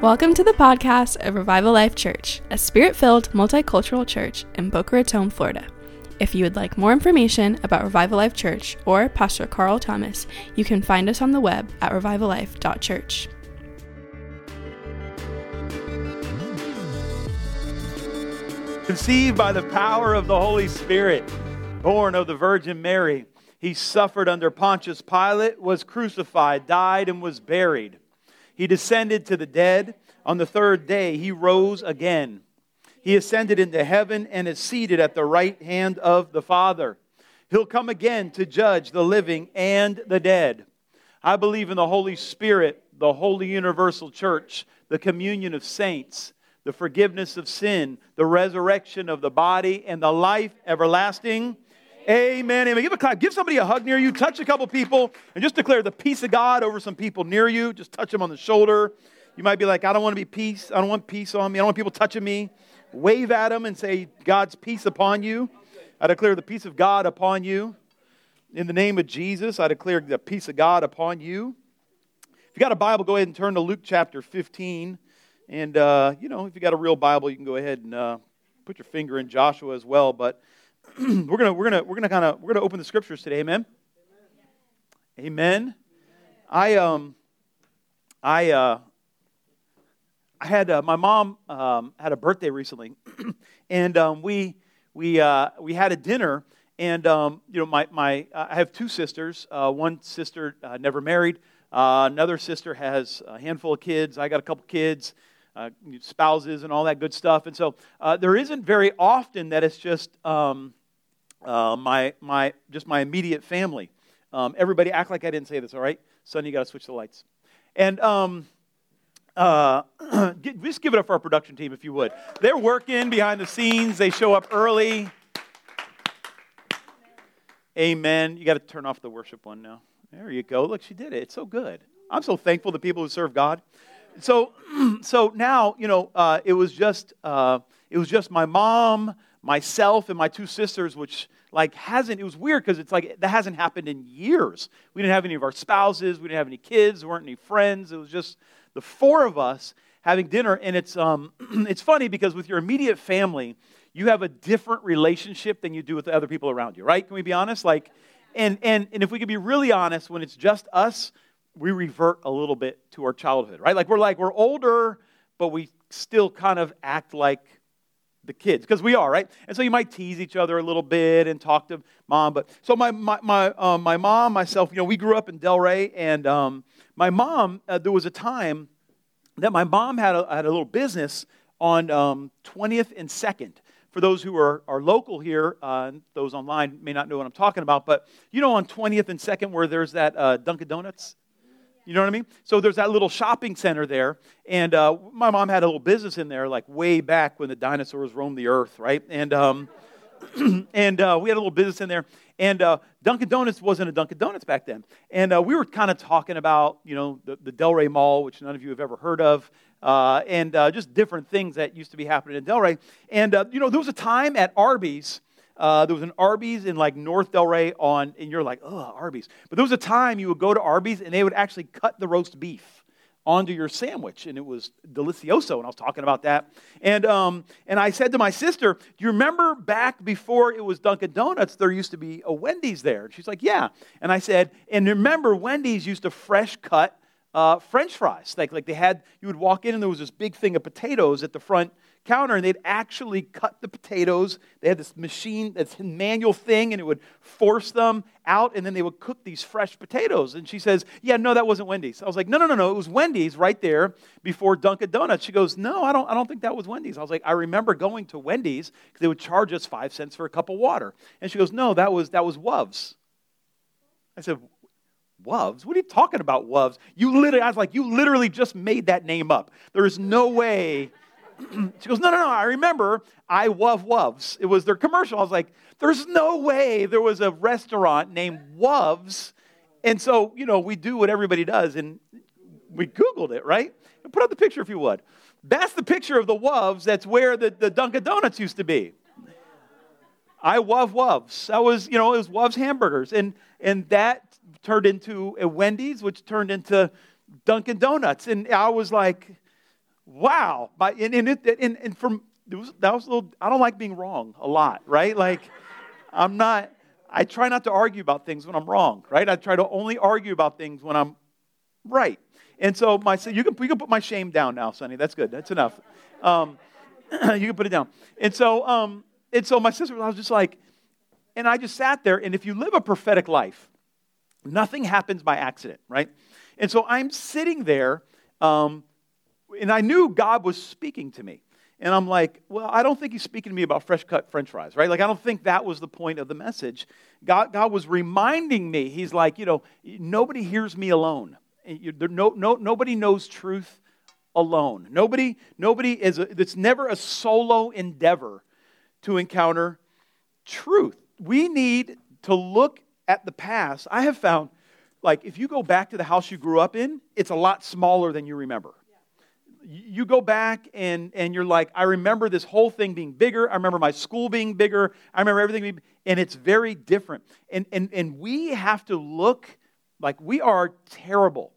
Welcome to the podcast of Revival Life Church, a spirit filled multicultural church in Boca Raton, Florida. If you would like more information about Revival Life Church or Pastor Carl Thomas, you can find us on the web at revivallife.church. Conceived by the power of the Holy Spirit, born of the Virgin Mary, he suffered under Pontius Pilate, was crucified, died, and was buried. He descended to the dead. On the third day, he rose again. He ascended into heaven and is seated at the right hand of the Father. He'll come again to judge the living and the dead. I believe in the Holy Spirit, the holy universal church, the communion of saints, the forgiveness of sin, the resurrection of the body, and the life everlasting. Amen. Amen. Give a clap. Give somebody a hug near you. Touch a couple people and just declare the peace of God over some people near you. Just touch them on the shoulder. You might be like, I don't want to be peace. I don't want peace on me. I don't want people touching me. Wave at them and say, God's peace upon you. I declare the peace of God upon you. In the name of Jesus, I declare the peace of God upon you. If you got a Bible, go ahead and turn to Luke chapter 15. And, uh, you know, if you got a real Bible, you can go ahead and uh, put your finger in Joshua as well. But we're gonna we're gonna we're gonna kind of we're gonna open the scriptures today. Amen. Amen. Amen. I um I uh I had uh, my mom um, had a birthday recently, and um, we we uh, we had a dinner. And um, you know, my my I have two sisters. Uh, one sister uh, never married. Uh, another sister has a handful of kids. I got a couple kids, uh, spouses, and all that good stuff. And so there isn't very often that it's just um, my my just my immediate family. Um, everybody act like I didn't say this. All right, son, you got to switch the lights. And um, uh, just give it up for our production team, if you would. They're working behind the scenes, they show up early. Amen. You got to turn off the worship one now. There you go. Look, she did it. It's so good. I'm so thankful to people who serve God. So, so now you know uh, it was just uh, it was just my mom, myself, and my two sisters, which like hasn't. It was weird because it's like that hasn't happened in years. We didn't have any of our spouses. We didn't have any kids. There weren't any friends. It was just the four of us having dinner. And it's, um, it's funny because with your immediate family, you have a different relationship than you do with the other people around you, right? Can we be honest? Like, and, and, and if we could be really honest, when it's just us, we revert a little bit to our childhood, right? Like we're like, we're older, but we still kind of act like the kids because we are right and so you might tease each other a little bit and talk to mom but so my my my, um, my mom myself you know we grew up in delray and um, my mom, uh, there was a time that my mom had a, had a little business on um, 20th and 2nd. For those who are, are local here, uh, those online may not know what I'm talking about, but you know on 20th and 2nd where there's that uh, Dunkin' Donuts? You know what I mean? So there's that little shopping center there, and uh, my mom had a little business in there, like way back when the dinosaurs roamed the earth, right? And um, and uh, we had a little business in there. And uh, Dunkin' Donuts wasn't a Dunkin' Donuts back then. And uh, we were kind of talking about, you know, the, the Delray Mall, which none of you have ever heard of, uh, and uh, just different things that used to be happening in Delray. And, you know, there was a time at Arby's. There was an Arby's in like North Delray on, and you're like, oh, Arby's. But there was a time you would go to Arby's and they would actually cut the roast beef onto your sandwich, and it was delicioso. And I was talking about that, and um, and I said to my sister, "Do you remember back before it was Dunkin' Donuts? There used to be a Wendy's there." And she's like, "Yeah." And I said, "And remember, Wendy's used to fresh cut uh, French fries. Like like they had, you would walk in and there was this big thing of potatoes at the front." Counter and they'd actually cut the potatoes. They had this machine, this manual thing, and it would force them out, and then they would cook these fresh potatoes. And she says, Yeah, no, that wasn't Wendy's. I was like, No, no, no, no, it was Wendy's right there before Dunkin' Donuts. She goes, No, I don't, I don't think that was Wendy's. I was like, I remember going to Wendy's because they would charge us five cents for a cup of water. And she goes, No, that was that was Wuv's. I said, Wuv's? What are you talking about, Wuv's? You literally, I was like, you literally just made that name up. There is no way she goes, No, no, no, I remember I Love Wuv's. It was their commercial. I was like, There's no way there was a restaurant named Wuv's. And so, you know, we do what everybody does, and we Googled it, right? Put up the picture if you would. That's the picture of the Wuv's. That's where the, the Dunkin' Donuts used to be. I love Wuv's. That was, you know, it was Wuv's hamburgers. And, and that turned into a Wendy's, which turned into Dunkin' Donuts. And I was like, wow. My, and, and, it, and, and from, was, that was a little, I don't like being wrong a lot, right? Like, I'm not, I try not to argue about things when I'm wrong, right? I try to only argue about things when I'm right. And so my, you can, you can put my shame down now, Sonny. That's good. That's enough. Um, you can put it down. And so, um, and so my sister, I was just like, and I just sat there. And if you live a prophetic life, nothing happens by accident, right? And so I'm sitting there, um, and I knew God was speaking to me. And I'm like, well, I don't think he's speaking to me about fresh cut french fries, right? Like, I don't think that was the point of the message. God, God was reminding me, he's like, you know, nobody hears me alone. No, no, nobody knows truth alone. Nobody, nobody is, a, it's never a solo endeavor to encounter truth. We need to look at the past. I have found, like, if you go back to the house you grew up in, it's a lot smaller than you remember you go back and, and you're like, I remember this whole thing being bigger. I remember my school being bigger. I remember everything being, and it's very different. And, and, and we have to look like we are terrible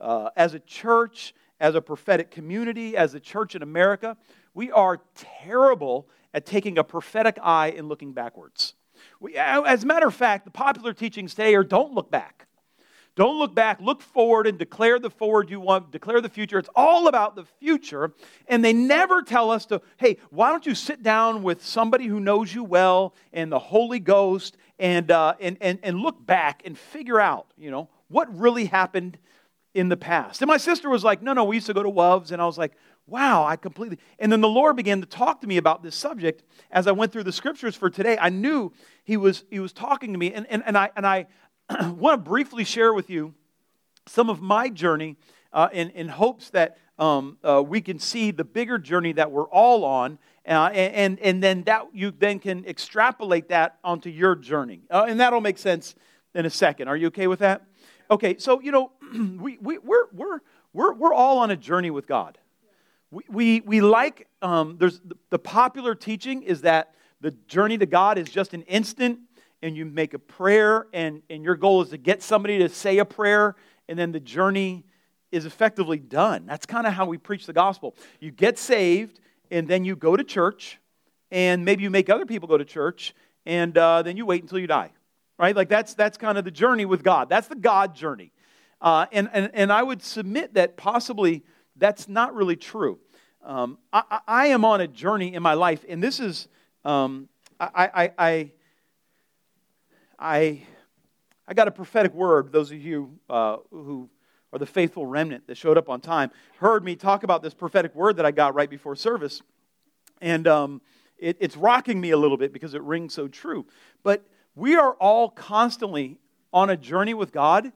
uh, as a church, as a prophetic community, as a church in America. We are terrible at taking a prophetic eye and looking backwards. We, as a matter of fact, the popular teachings today are don't look back. Don't look back, look forward and declare the forward you want, declare the future. It's all about the future. And they never tell us to, hey, why don't you sit down with somebody who knows you well and the Holy Ghost and, uh, and, and, and look back and figure out, you know, what really happened in the past. And my sister was like, no, no, we used to go to Wuv's. And I was like, wow, I completely. And then the Lord began to talk to me about this subject as I went through the scriptures for today. I knew He was, he was talking to me. And, and, and, I, and I, want to briefly share with you some of my journey uh, in, in hopes that um, uh, we can see the bigger journey that we're all on. Uh, and, and then that you then can extrapolate that onto your journey. Uh, and that'll make sense in a second. Are you okay with that? Okay, so, you know, we, we, we're, we're, we're, we're all on a journey with God. We, we, we like, um, there's the, the popular teaching is that the journey to God is just an instant and you make a prayer, and, and your goal is to get somebody to say a prayer, and then the journey is effectively done. That's kind of how we preach the gospel. You get saved, and then you go to church, and maybe you make other people go to church, and uh, then you wait until you die. Right? Like that's, that's kind of the journey with God. That's the God journey. Uh, and, and, and I would submit that possibly that's not really true. Um, I, I, am on a journey in my life, and this is, um, I, I, I, I, I got a prophetic word. Those of you uh, who are the faithful remnant that showed up on time heard me talk about this prophetic word that I got right before service. And um, it, it's rocking me a little bit because it rings so true. But we are all constantly on a journey with God,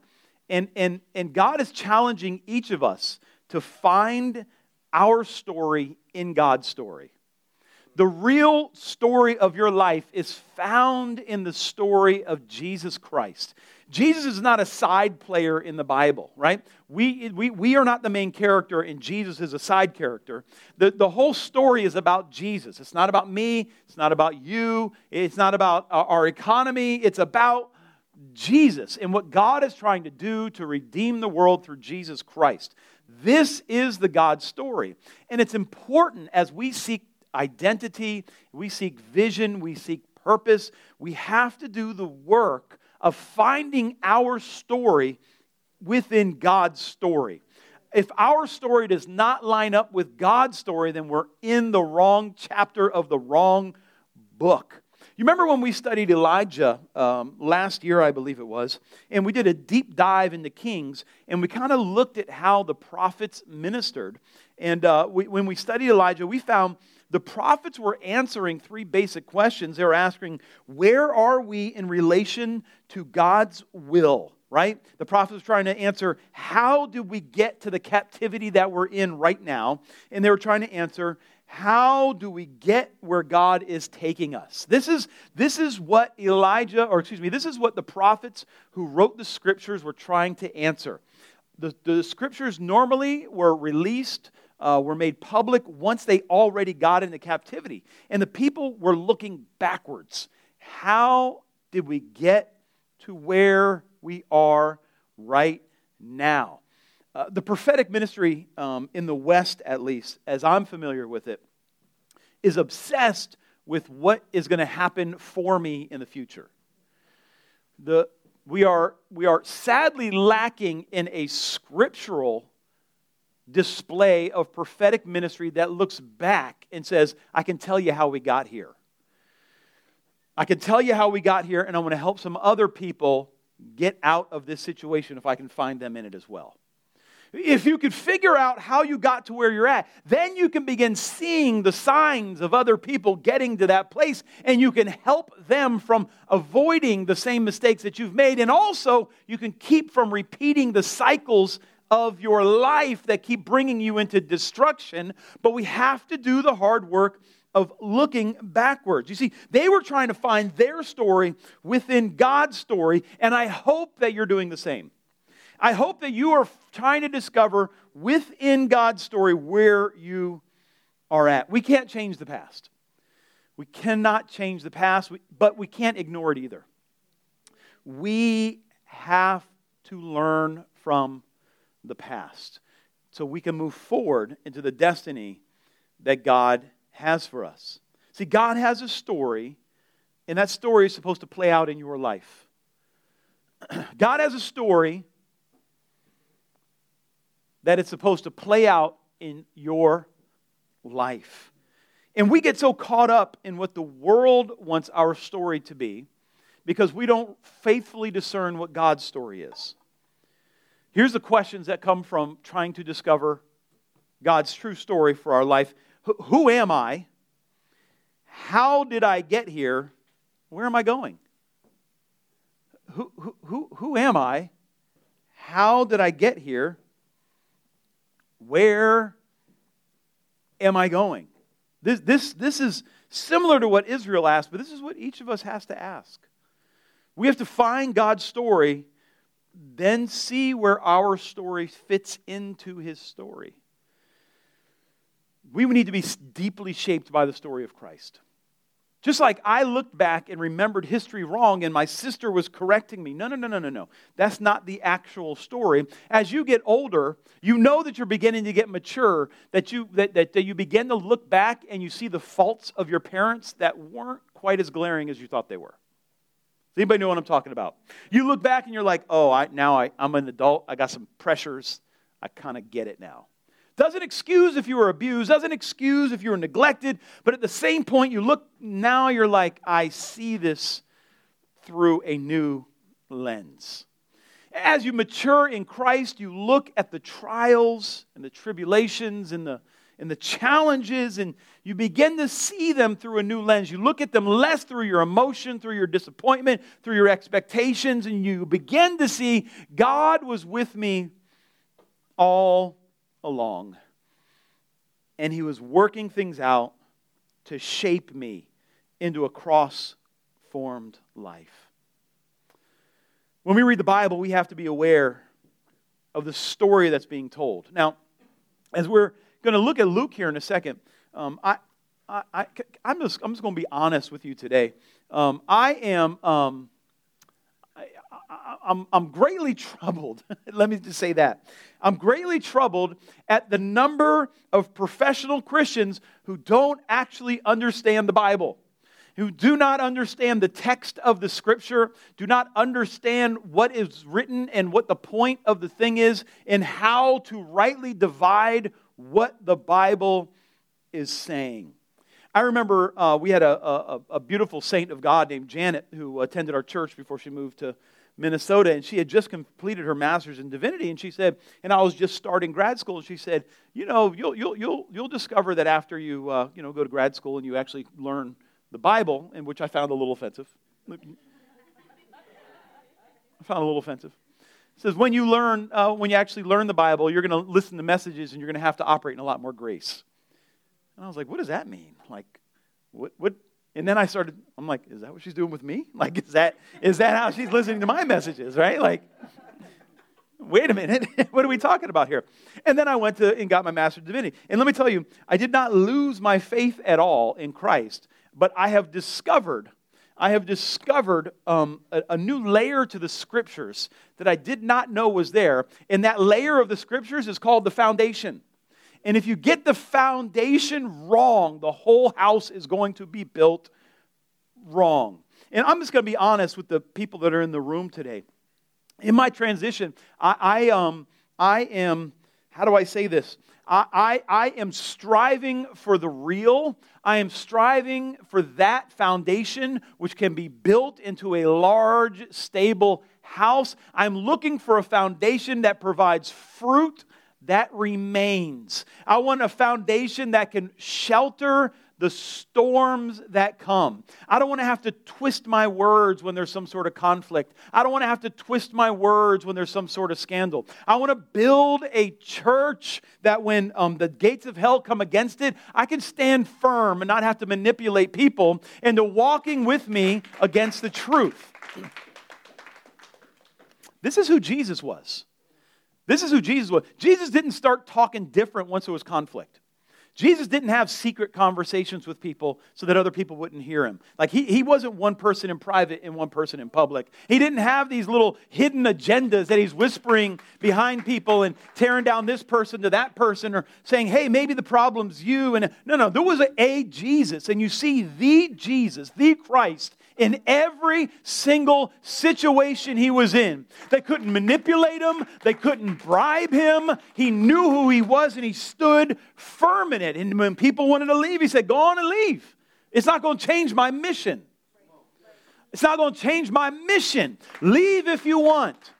and, and, and God is challenging each of us to find our story in God's story. The real story of your life is found in the story of Jesus Christ. Jesus is not a side player in the Bible, right? We, we, we are not the main character, and Jesus is a side character. The, the whole story is about Jesus. It's not about me, it's not about you, it's not about our economy, it's about Jesus and what God is trying to do to redeem the world through Jesus Christ. This is the God story. And it's important as we seek identity, we seek vision, we seek purpose. We have to do the work of finding our story within God's story. If our story does not line up with God's story, then we're in the wrong chapter of the wrong book. You remember when we studied Elijah um, last year, I believe it was, and we did a deep dive into Kings, and we kind of looked at how the prophets ministered. And uh, we, when we studied Elijah, we found the prophets were answering three basic questions. They were asking, Where are we in relation to God's will? Right? The prophets were trying to answer, How did we get to the captivity that we're in right now? And they were trying to answer, how do we get where God is taking us? This is, this is what Elijah, or excuse me, this is what the prophets who wrote the scriptures were trying to answer. The, the scriptures normally were released uh, were made public once they already got into captivity. And the people were looking backwards. How did we get to where we are right now? Uh, the prophetic ministry um, in the West, at least, as I'm familiar with it, is obsessed with what is going to happen for me in the future. The, we, are, we are sadly lacking in a scriptural display of prophetic ministry that looks back and says, I can tell you how we got here. I can tell you how we got here, and I'm going to help some other people get out of this situation if I can find them in it as well. If you could figure out how you got to where you're at, then you can begin seeing the signs of other people getting to that place, and you can help them from avoiding the same mistakes that you've made. And also, you can keep from repeating the cycles of your life that keep bringing you into destruction. But we have to do the hard work of looking backwards. You see, they were trying to find their story within God's story, and I hope that you're doing the same. I hope that you are trying to discover within God's story where you are at. We can't change the past. We cannot change the past, but we can't ignore it either. We have to learn from the past so we can move forward into the destiny that God has for us. See, God has a story, and that story is supposed to play out in your life. God has a story that it's supposed to play out in your life. And we get so caught up in what the world wants our story to be because we don't faithfully discern what God's story is. Here's the questions that come from trying to discover God's true story for our life Who am I? How did I get here? Where am I going? Who, who, who, who am I? How did I get here? Where am I going? This, this, this is similar to what Israel asked, but this is what each of us has to ask. We have to find God's story, then see where our story fits into his story. We need to be deeply shaped by the story of Christ. Just like I looked back and remembered history wrong and my sister was correcting me. No, no, no, no, no, no. That's not the actual story. As you get older, you know that you're beginning to get mature, that you, that, that, that you begin to look back and you see the faults of your parents that weren't quite as glaring as you thought they were. Does anybody know what I'm talking about? You look back and you're like, oh, I, now I, I'm an adult. I got some pressures. I kind of get it now. Doesn't excuse if you were abused, doesn't excuse if you were neglected, but at the same point, you look, now you're like, I see this through a new lens. As you mature in Christ, you look at the trials and the tribulations and the, and the challenges, and you begin to see them through a new lens. You look at them less through your emotion, through your disappointment, through your expectations, and you begin to see God was with me all along. And he was working things out to shape me into a cross formed life. When we read the Bible, we have to be aware of the story that's being told. Now, as we're going to look at Luke here in a second, um, I, I, am just, I'm just going to be honest with you today. Um, I am um, I'm, I'm greatly troubled. Let me just say that. I'm greatly troubled at the number of professional Christians who don't actually understand the Bible, who do not understand the text of the scripture, do not understand what is written and what the point of the thing is, and how to rightly divide what the Bible is saying. I remember uh, we had a, a, a, beautiful saint of God named Janet who attended our church before she moved to Minnesota, and she had just completed her master's in divinity. And she said, and I was just starting grad school. And she said, you know, you'll you'll you'll you'll discover that after you uh, you know go to grad school and you actually learn the Bible, and which I found a little offensive. I found a little offensive. Says when you learn, uh, when you actually learn the Bible, you're going to listen to messages and you're going to have to operate in a lot more grace. And I was like, what does that mean? Like, what what and then I started, I'm like, is that what she's doing with me? Like, is that, is that how she's listening to my messages, right? Like, wait a minute, what are we talking about here? And then I went to and got my Master of Divinity. And let me tell you, I did not lose my faith at all in Christ, but I have discovered I have discovered um, a, a new layer to the scriptures that I did not know was there. And that layer of the scriptures is called the foundation. And if you get the foundation wrong, the whole house is going to be built wrong. And I'm just going to be honest with the people that are in the room today. In my transition, I, I, um, I am, how do I say this? I, I, I am striving for the real. I am striving for that foundation which can be built into a large, stable house. I'm looking for a foundation that provides fruit that remains. I want a foundation that can shelter the storms that come. I don't want to have to twist my words when there's some sort of conflict. I don't want to have to twist my words when there's some sort of scandal. I want to build a church that when um, the gates of hell come against it, I can stand firm and not have to manipulate people into walking with me against the truth. This is who Jesus was. This is who Jesus was. Jesus didn't start talking different once there was conflict. Jesus didn't have secret conversations with people so that other people wouldn't hear him. Like, he, he wasn't one person in private and one person in public. He didn't have these little hidden agendas that he's whispering behind people and tearing down this person to that person or saying, hey, maybe the problem's you. And no, no, there was a, a Jesus. And you see the Jesus, the Christ, in every single situation he was in. They couldn't manipulate him, they couldn't bribe him. He knew who he was and he stood firm in it. And when people wanted to leave, he said, Go on and leave. It's not going to change my mission. It's not going to change my mission. Leave if you want.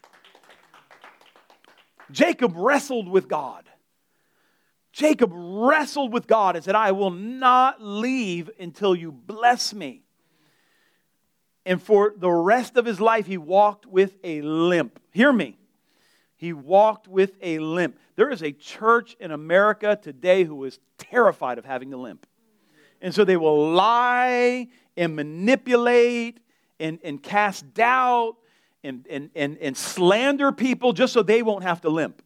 Jacob wrestled with God. Jacob wrestled with God and said, I will not leave until you bless me. And for the rest of his life, he walked with a limp. Hear me. He walked with a limp. There is a church in America today who is terrified of having the limp. And so they will lie and manipulate and, and cast doubt and, and, and, and slander people just so they won't have to limp.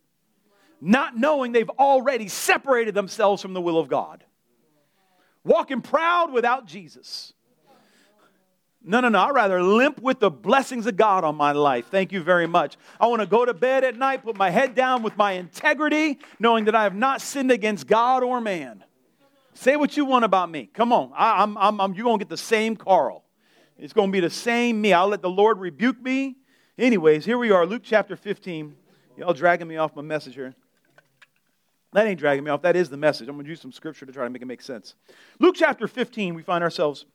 Not knowing they've already separated themselves from the will of God. Walking proud without Jesus. No, no, no. I'd rather limp with the blessings of God on my life. Thank you very much. I want to go to bed at night, put my head down with my integrity, knowing that I have not sinned against God or man. Say what you want about me. Come on. I, am I'm, I'm, you're going to get the same Carl. It's going to be the same me. I'll let the Lord rebuke me. Anyways, here we are, Luke chapter 15. Y'all dragging me off my message here. That ain't dragging me off. That is the message. I'm going to use some scripture to try to make it make sense. Luke chapter 15, we find ourselves.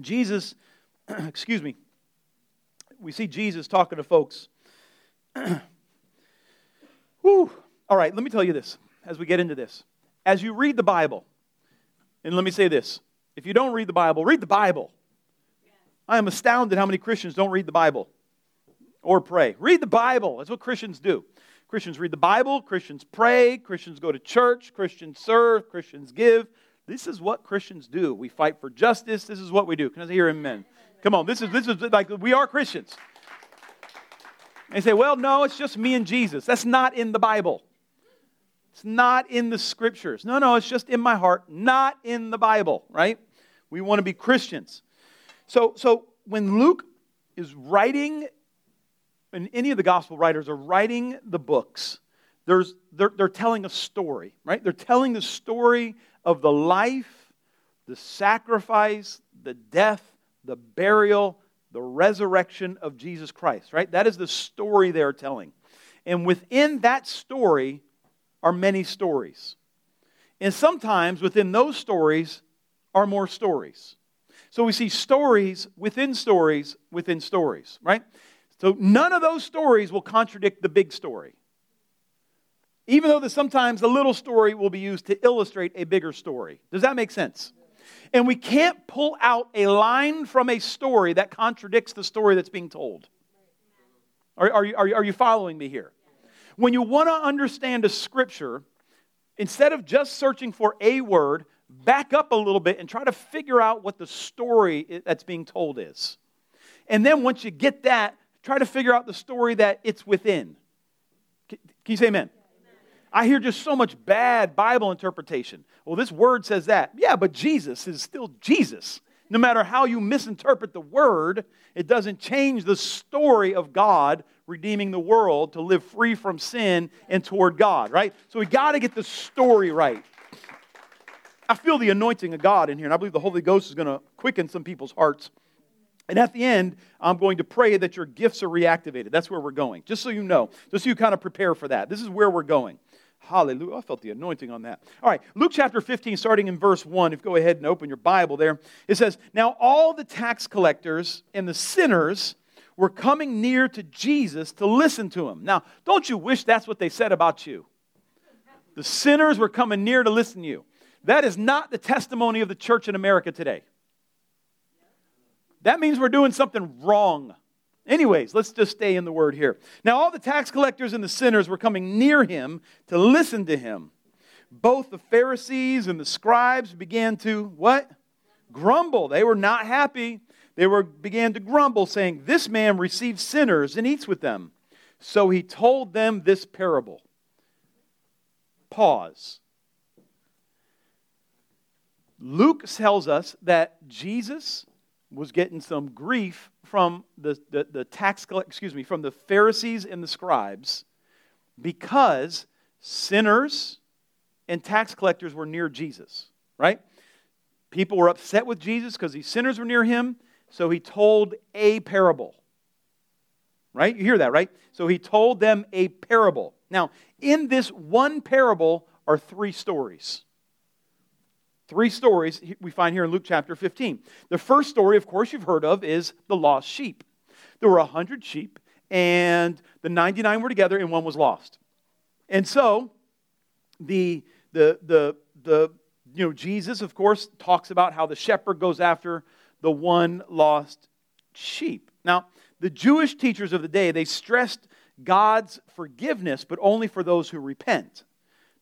Jesus excuse me, we see Jesus talking to folks. Whew. All right, let me tell you this as we get into this. As you read the Bible, and let me say this if you don't read the Bible, read the Bible. I am astounded how many Christians don't read the Bible or pray. Read the Bible. That's what Christians do. Christians read the Bible, Christians pray, Christians go to church, Christians serve, Christians give. This is what Christians do. We fight for justice. This is what we do. Can I hear amen? Come on, this is this is like we are Christians. They say, well, no, it's just me and Jesus. That's not in the Bible. It's not in the scriptures. No, no, it's just in my heart, not in the Bible, right? We want to be Christians. So, so when Luke is writing, and any of the gospel writers are writing the books, there's, they're, they're telling a story, right? They're telling the story of the life, the sacrifice, the death, the burial, the resurrection of Jesus Christ, right? That is the story they're telling. And within that story are many stories. And sometimes within those stories are more stories. So we see stories within stories within stories, right? So none of those stories will contradict the big story. Even though the, sometimes the little story will be used to illustrate a bigger story. Does that make sense? And we can't pull out a line from a story that contradicts the story that's being told. Are, are, you, are, you, are you following me here? When you want to understand a scripture, instead of just searching for a word, back up a little bit and try to figure out what the story that's being told is. And then once you get that, try to figure out the story that it's within. Can you say amen? I hear just so much bad Bible interpretation. Well, this word says that. Yeah, but Jesus is still Jesus. No matter how you misinterpret the word, it doesn't change the story of God redeeming the world to live free from sin and toward God, right? So we got to get the story right. I feel the anointing of God in here, and I believe the Holy Ghost is going to quicken some people's hearts. And at the end, I'm going to pray that your gifts are reactivated. That's where we're going, just so you know, just so you kind of prepare for that. This is where we're going. Hallelujah. I felt the anointing on that. All right, Luke chapter 15, starting in verse 1. If you go ahead and open your Bible there, it says, Now all the tax collectors and the sinners were coming near to Jesus to listen to him. Now, don't you wish that's what they said about you? The sinners were coming near to listen to you. That is not the testimony of the church in America today. That means we're doing something wrong. Anyways, let's just stay in the word here. Now, all the tax collectors and the sinners were coming near him to listen to him. Both the Pharisees and the scribes began to what? Grumble. They were not happy. They were began to grumble, saying, This man receives sinners and eats with them. So he told them this parable. Pause. Luke tells us that Jesus was getting some grief from the, the, the tax excuse me from the pharisees and the scribes because sinners and tax collectors were near jesus right? People were upset with jesus because these sinners were near him so he told a parable right? You hear that right? So he told them a parable. Now in this one parable are three stories Three stories we find here in Luke chapter 15. The first story, of course, you've heard of, is the lost sheep. There were 100 sheep, and the 99 were together, and one was lost. And so, the, the, the, the, you know, Jesus, of course, talks about how the shepherd goes after the one lost sheep. Now, the Jewish teachers of the day, they stressed God's forgiveness, but only for those who repent.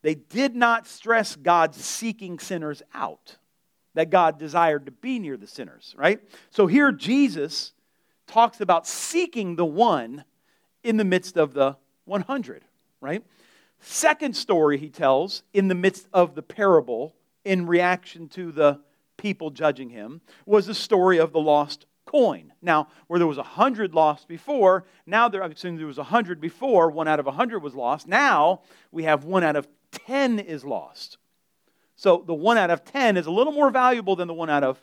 They did not stress God seeking sinners out, that God desired to be near the sinners, right? So here Jesus talks about seeking the one in the midst of the 100, right? Second story he tells in the midst of the parable in reaction to the people judging him was the story of the lost coin. Now, where there was a hundred lost before, now there, I'm assuming there was a hundred before, one out of a hundred was lost. Now we have one out of 10 is lost. So the one out of 10 is a little more valuable than the one out of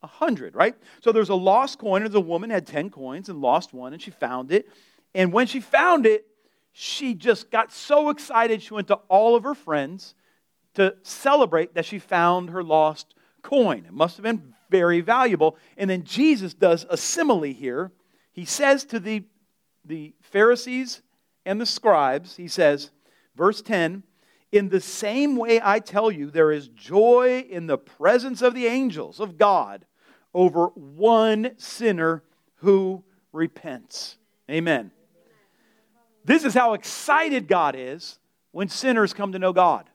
100, right? So there's a lost coin, and the woman had 10 coins and lost one, and she found it. And when she found it, she just got so excited, she went to all of her friends to celebrate that she found her lost coin. It must have been very valuable. And then Jesus does a simile here. He says to the, the Pharisees and the scribes, he says, verse 10, in the same way, I tell you, there is joy in the presence of the angels of God over one sinner who repents. Amen. This is how excited God is when sinners come to know God.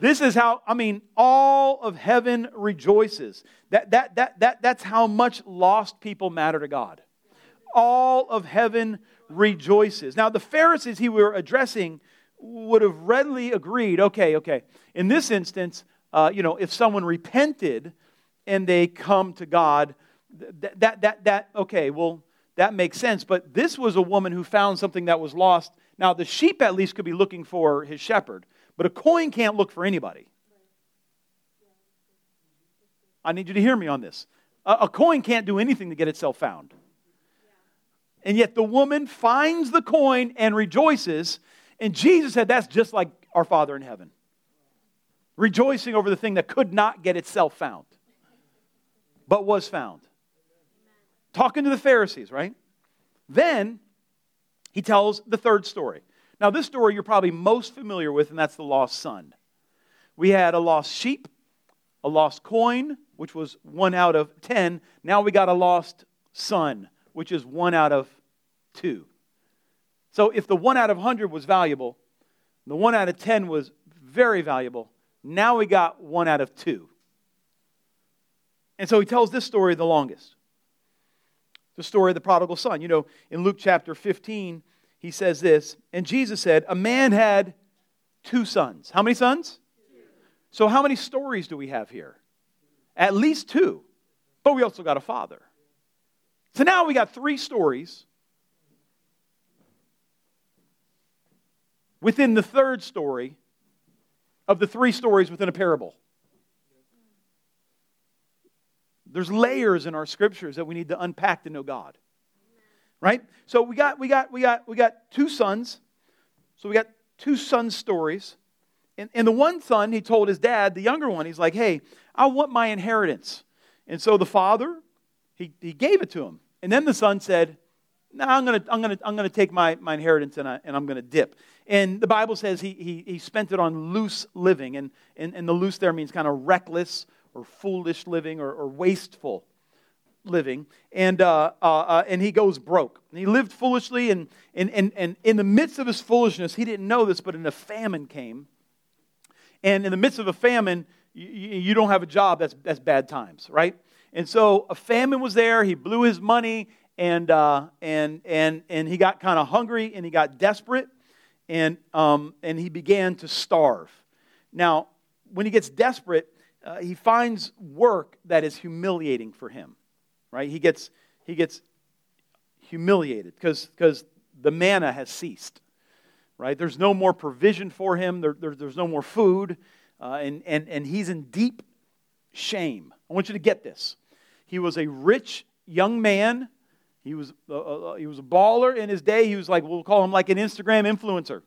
This is how, I mean, all of heaven rejoices. That, that, that, that, that's how much lost people matter to God. All of heaven rejoices. Now, the Pharisees he were addressing would have readily agreed okay, okay, in this instance, uh, you know, if someone repented and they come to God, that, that, that, that, okay, well, that makes sense. But this was a woman who found something that was lost. Now, the sheep at least could be looking for his shepherd, but a coin can't look for anybody. I need you to hear me on this. A, a coin can't do anything to get itself found. And yet the woman finds the coin and rejoices and Jesus said that's just like our Father in heaven, rejoicing over the thing that could not get itself found, but was found. Talking to the Pharisees, right? Then he tells the third story. Now, this story you're probably most familiar with, and that's the lost son. We had a lost sheep, a lost coin, which was one out of ten. Now we got a lost son, which is one out of two. So if the one out of 100 was valuable, the one out of 10 was very valuable, now we got one out of two. And so he tells this story the longest the story of the prodigal son. You know, in Luke chapter 15, he says this, and Jesus said, A man had two sons. How many sons? So, how many stories do we have here? At least two. but we also got a father. So now we got three stories within the third story of the three stories within a parable. There's layers in our scriptures that we need to unpack to know God. Right? So we got we got we got we got two sons. So we got two son stories. And, and the one son, he told his dad, the younger one, he's like, hey, I want my inheritance. And so the father, he, he gave it to him. And then the son said, no, I'm going to I'm gonna, I'm gonna take my, my inheritance and, I, and I'm going to dip. And the Bible says he, he, he spent it on loose living. And, and, and the loose there means kind of reckless or foolish living or, or wasteful living. And, uh, uh, uh, and he goes broke. And he lived foolishly. And, and, and, and in the midst of his foolishness, he didn't know this, but in a famine came. And in the midst of a famine, you, you don't have a job, that's, that's bad times, right? And so a famine was there. He blew his money and, uh, and, and, and he got kind of hungry and he got desperate and, um, and he began to starve. Now, when he gets desperate, uh, he finds work that is humiliating for him, right? He gets, he gets humiliated because because the manna has ceased, right? There's no more provision for him, there, there there's no more food, uh, and, and, and he's in deep shame. I want you to get this. He was a rich young man. He was, uh, uh, uh, he was a baller in his day. He was like, we'll call him like an Instagram influencer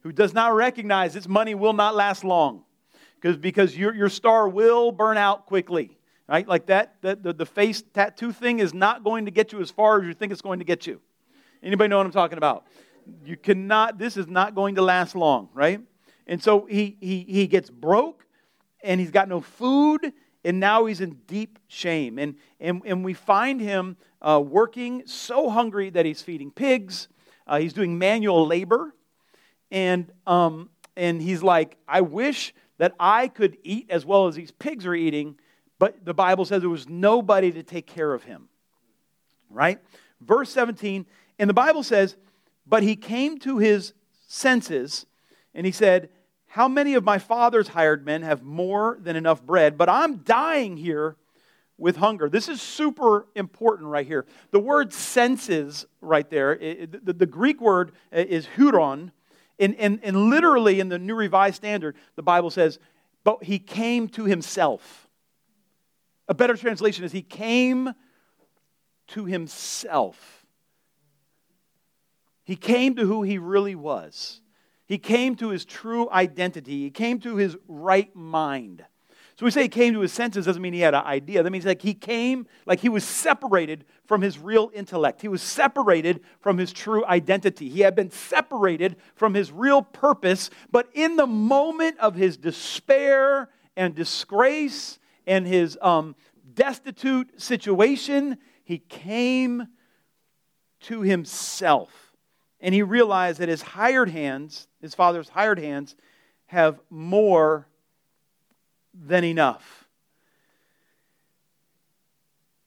who does not recognize this money will not last long because, because your, your star will burn out quickly. Right? Like that, that the, the face tattoo thing is not going to get you as far as you think it's going to get you. Anybody know what I'm talking about? You cannot, this is not going to last long, right? And so he, he, he gets broke and he's got no food and now he's in deep shame. And, and, and we find him uh, working so hungry that he's feeding pigs, uh, he's doing manual labor. And, um, and he's like, I wish that I could eat as well as these pigs are eating, but the Bible says there was nobody to take care of him. Right? Verse 17, and the Bible says, But he came to his senses and he said, How many of my father's hired men have more than enough bread? But I'm dying here with hunger. This is super important right here. The word senses right there, the, the, Greek word uh, is heauton. And, and, and literally in the New Revised Standard, the Bible says, But he came to himself. A better translation is, He came to himself. He came to who he really was. He came to his true identity. He came to his right mind. So we say he came to his senses doesn't mean he had an idea. That means like he came, like he was separated from his real intellect. He was separated from his true identity. He had been separated from his real purpose, but in the moment of his despair and disgrace and his um, destitute situation, he came to himself and he realized that his hired hands, his father's hired hands, have more than enough.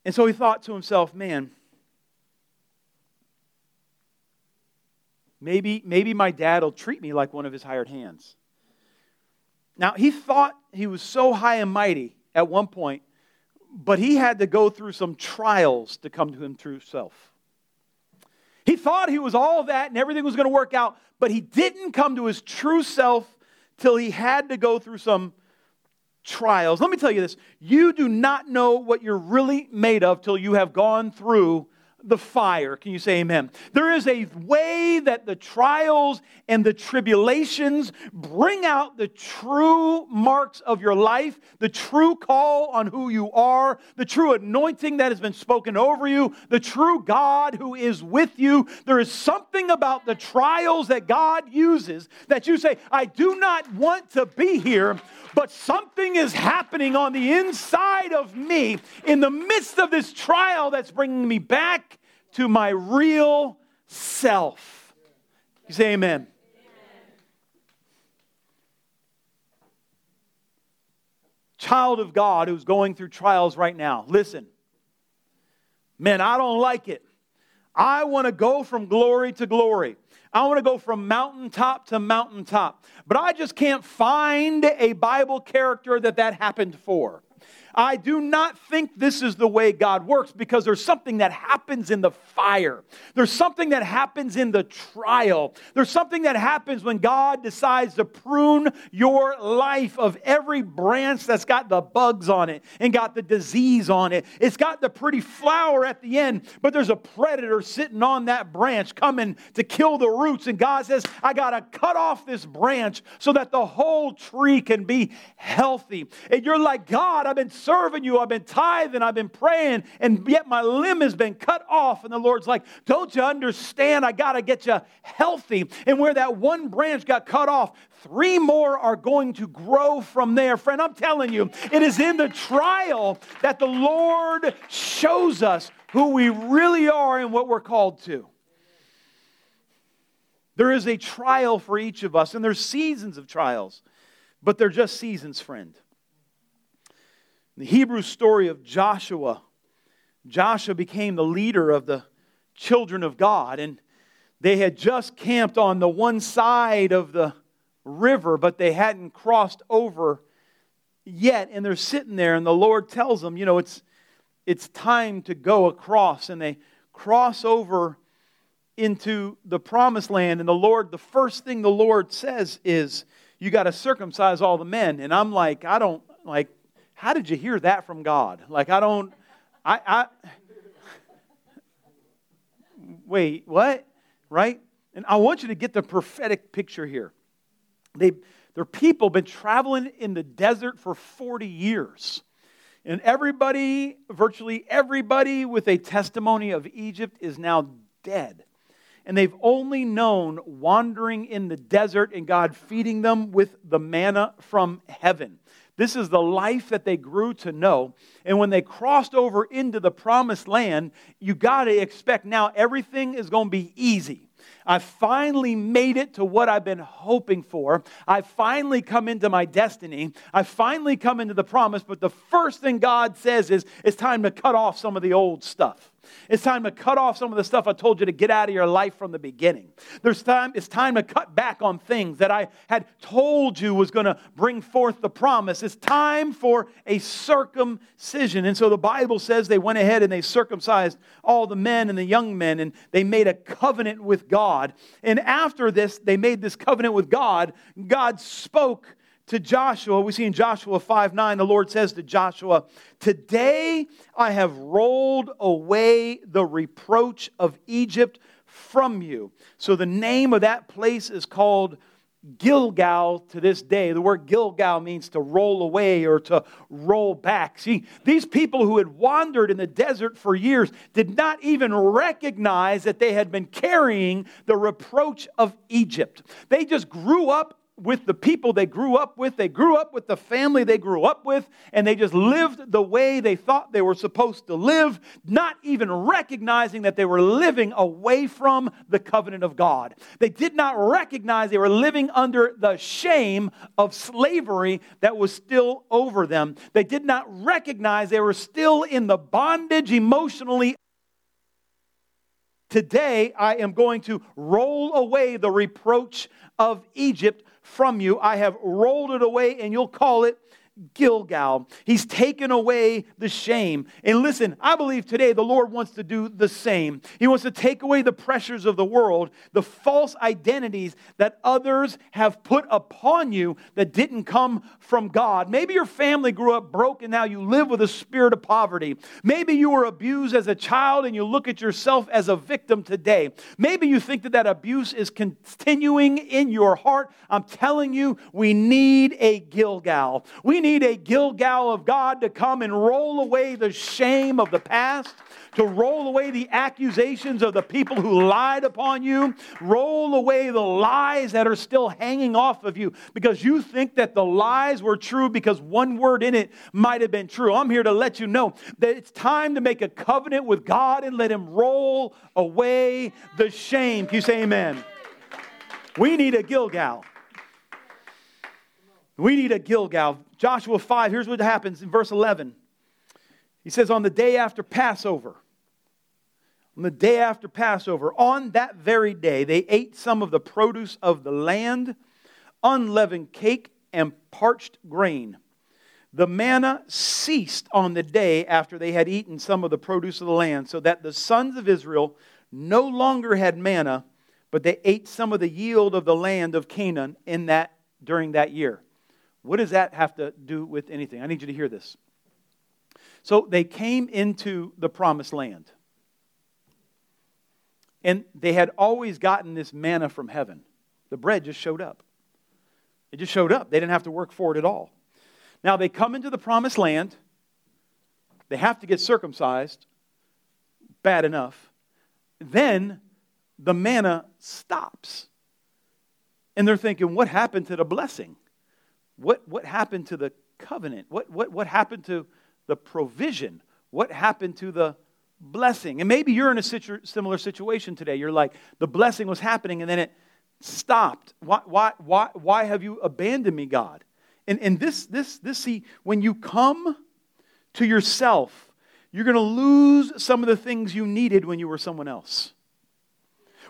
And so he thought to himself, man, maybe, maybe my dad will treat me like one of his hired hands. Now, he thought he was so high and mighty at one point, but he had to go through some trials to come to him true self. He thought he was all that and everything was going to work out, but he didn't come to his true self till he had to go through some trials. Let me tell you this you do not know what you're really made of till you have gone through the fire. Can you say amen? There is a way that the trials and the tribulations bring out the true marks of your life, the true call on who you are, the true anointing that has been spoken over you, the true God who is with you. There is something about the trials that God uses that you say, I do not want to be here, but something is happening on the inside of me in the midst of this trial that's bringing me back to my real self. You say amen. Child of God who's going through trials right now, listen. Man, I don't like it. I want to go from glory to glory. I want to go from mountaintop to mountaintop. But I just can't find a Bible character that that happened for. I do not think this is the way God works because there's something that happens in the fire. There's something that happens in the trial. There's something that happens when God decides to prune your life of every branch that's got the bugs on it and got the disease on it. It's got the pretty flower at the end, but there's a predator sitting on that branch coming to kill the roots. And God says, I got to cut off this branch so that the whole tree can be healthy. And you're like, God, I've been serving you, I've been tithing, I've been praying, and yet my limb has been cut off. And the Lord's like, Don't you understand? I got to get you healthy. And where that one branch got cut off, three more are going to grow from there. Friend, I'm telling you, it is in the trial that the Lord shows us who we really are and what we're called to. There is a trial for each of us, and there's seasons of trials, but they're just seasons, friend. The Hebrew story of Joshua, Joshua became the leader of the children of God, and they had just camped on the one side of the river, but they hadn't crossed over yet. And they're sitting there, and the Lord tells them, you know, it's, it's time to go across. And they cross over into the promised land. And the Lord, the first thing the Lord says is, You got to circumcise all the men. And I'm like, I don't, like, how did you hear that from God? Like, I don't, I, I, wait, what? Right? And I want you to get the prophetic picture here. They, their people been traveling in the desert for 40 years. And everybody, virtually everybody with a testimony of Egypt is now dead and they've only known wandering in the desert and God feeding them with the manna from heaven. This is the life that they grew to know. And when they crossed over into the promised land, you got to expect now everything is going to be easy. I finally made it to what I've been hoping for. I finally come into my destiny. I finally come into the promise. But the first thing God says is it's time to cut off some of the old stuff. It's time to cut off some of the stuff I told you to get out of your life from the beginning. There's time, it's time to cut back on things that I had told you was going to bring forth the promise. It's time for a circumcision. And so the Bible says they went ahead and they circumcised all the men and the young men, and they made a covenant with God. And after this, they made this covenant with God. God spoke to Joshua, we see in Joshua 5 9, the Lord says to Joshua, Today I have rolled away the reproach of Egypt from you. So the name of that place is called Gilgal to this day. The word Gilgal means to roll away or to roll back. See, these people who had wandered in the desert for years did not even recognize that they had been carrying the reproach of Egypt. They just grew up with the people they grew up with. They grew up with the family they grew up with, and they just lived the way they thought they were supposed to live, not even recognizing that they were living away from the covenant of God. They did not recognize they were living under the shame of slavery that was still over them. They did not recognize they were still in the bondage emotionally Today, I am going to roll away the reproach of Egypt from you. I have rolled it away, and you'll call it Gilgal. He's taken away the shame. And listen, I believe today the Lord wants to do the same. He wants to take away the pressures of the world, the false identities that others have put upon you that didn't come from God. Maybe your family grew up broken, now you live with a spirit of poverty. Maybe you were abused as a child and you look at yourself as a victim today. Maybe you think that that abuse is continuing in your heart. I'm telling you, we need a Gilgal. We need need a Gilgal of God to come and roll away the shame of the past, to roll away the accusations of the people who lied upon you, roll away the lies that are still hanging off of you because you think that the lies were true because one word in it might have been true. I'm here to let you know that it's time to make a covenant with God and let Him roll away the shame. Can you say amen? We need a Gilgal. We need a Gilgal. Joshua 5, here's what happens in verse 11. He says, On the day after Passover, on the day after Passover, on that very day, they ate some of the produce of the land, unleavened cake, and parched grain. The manna ceased on the day after they had eaten some of the produce of the land, so that the sons of Israel no longer had manna, but they ate some of the yield of the land of Canaan in that during that year. What does that have to do with anything? I need you to hear this. So they came into the promised land. And they had always gotten this manna from heaven. The bread just showed up. It just showed up. They didn't have to work for it at all. Now they come into the promised land. They have to get circumcised. Bad enough. Then the manna stops. And they're thinking, what happened to the blessing? What, what happened to the covenant? What, what, what happened to the provision? What happened to the blessing? And maybe you're in a situ- similar situation today. You're like, the blessing was happening and then it stopped. Why, why, why, why have you abandoned me, God? And, and this, this, this, see, when you come to yourself, you're going to lose some of the things you needed when you were someone else.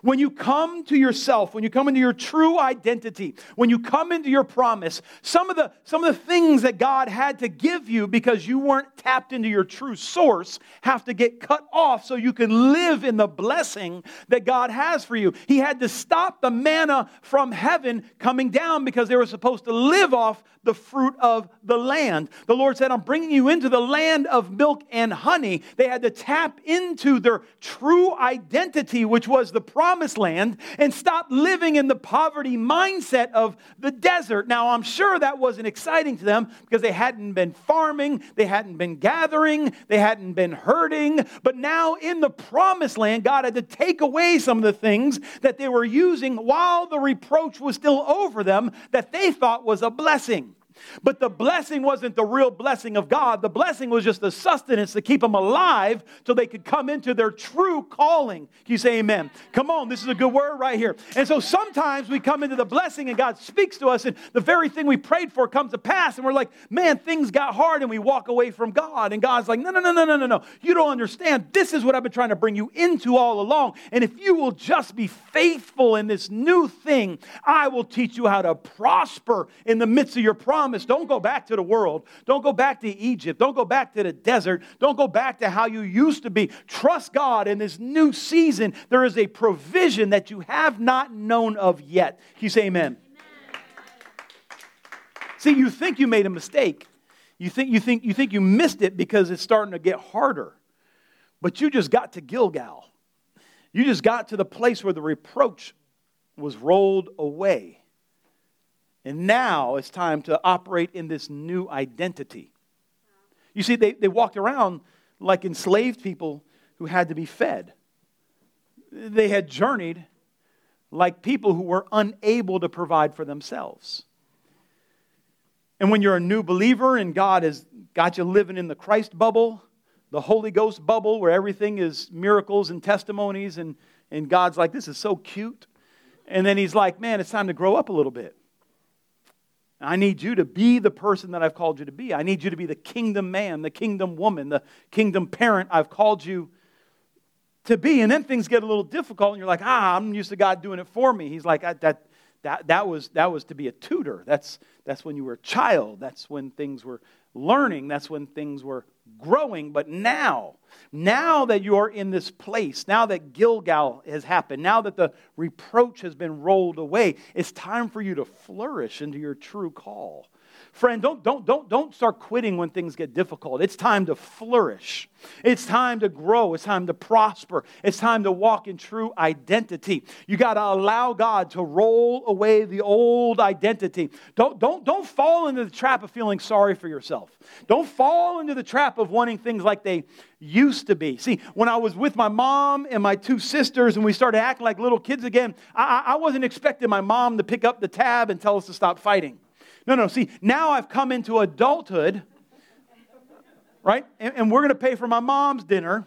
When you come to yourself, when you come into your true identity, when you come into your promise, some of the, some of the things that God had to give you because you weren't tapped into your true source have to get cut off so you can live in the blessing that God has for you. He had to stop the manna from heaven coming down because they were supposed to live off the fruit of the land. The Lord said, I'm bringing you into the land of milk and honey. They had to tap into their true identity, which was the promised land, and stop living in the poverty mindset of the desert. Now, I'm sure that wasn't exciting to them because they hadn't been farming, they hadn't been gathering, they hadn't been herding. But now in the promised land, God had to take away some of the things that they were using while the reproach was still over them that they thought was a blessing. But the blessing wasn't the real blessing of God. The blessing was just the sustenance to keep them alive till they could come into their true calling. Can you say amen? Come on, this is a good word right here. And so sometimes we come into the blessing and God speaks to us, and the very thing we prayed for comes to pass, and we're like, man, things got hard, and we walk away from God. And God's like, no, no, no, no, no, no, no. You don't understand. This is what I've been trying to bring you into all along. And if you will just be faithful in this new thing, I will teach you how to prosper in the midst of your promise promise. Don't go back to the world. Don't go back to Egypt. Don't go back to the desert. Don't go back to how you used to be. Trust God in this new season. There is a provision that you have not known of yet. Can you say amen? amen. See, you think you made a mistake. You think, you, think, you think you missed it because it's starting to get harder. But you just got to Gilgal. You just got to the place where the reproach was rolled away. And now it's time to operate in this new identity. You see, they, they walked around like enslaved people who had to be fed. They had journeyed like people who were unable to provide for themselves. And when you're a new believer and God has got you living in the Christ bubble, the Holy Ghost bubble, where everything is miracles and testimonies, and, and God's like, this is so cute. And then He's like, man, it's time to grow up a little bit. I need you to be the person that I've called you to be. I need you to be the kingdom man, the kingdom woman, the kingdom parent I've called you to be. And then things get a little difficult, and you're like, ah, I'm used to God doing it for me. He's like, that, that, that, was, that was to be a tutor. That's, that's when you were a child. That's when things were learning. That's when things were growing. But now, now that you are in this place, now that Gilgal has happened, now that the reproach has been rolled away, it's time for you to flourish into your true call. Friend, don't, don't, don't, don't start quitting when things get difficult. It's time to flourish. It's time to grow. It's time to prosper. It's time to walk in true identity. You got to allow God to roll away the old identity. Don't, don't, don't fall into the trap of feeling sorry for yourself. Don't fall into the trap of wanting things like they used to be. See, when I was with my mom and my two sisters and we started acting like little kids again, I, I wasn't expecting my mom to pick up the tab and tell us to stop fighting. No, no. See, now I've come into adulthood, right? And, and we're going to pay for my mom's dinner.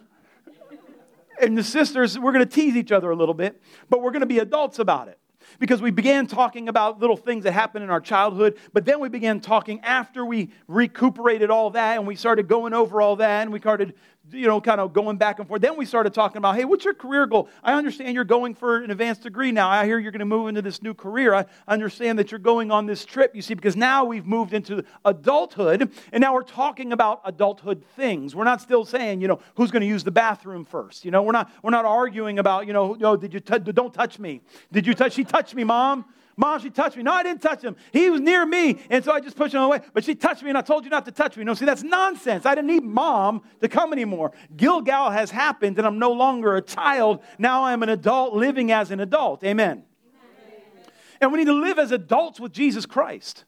And the sisters, we're going to tease each other a little bit, but we're going to be adults about it because we began talking about little things that happened in our childhood, but then we began talking after we recuperated all that and we started going over all that and we started you know, kind of going back and forth. Then we started talking about, hey, what's your career goal? I understand you're going for an advanced degree now. I hear you're going to move into this new career. I understand that you're going on this trip, you see, because now we've moved into adulthood, and now we're talking about adulthood things. We're not still saying, you know, who's going to use the bathroom first. You know, we're not, we're not arguing about, you know, no, did you t- don't touch me. Did you touch? She touched me, mom. Mom, she touched me. No, I didn't touch him. He was near me, and so I just pushed him away. But she touched me, and I told you not to touch me. No, see, that's nonsense. I didn't need mom to come anymore. Gilgal has happened, and I'm no longer a child. Now I'm an adult living as an adult. Amen. Amen. And we need to live as adults with Jesus Christ.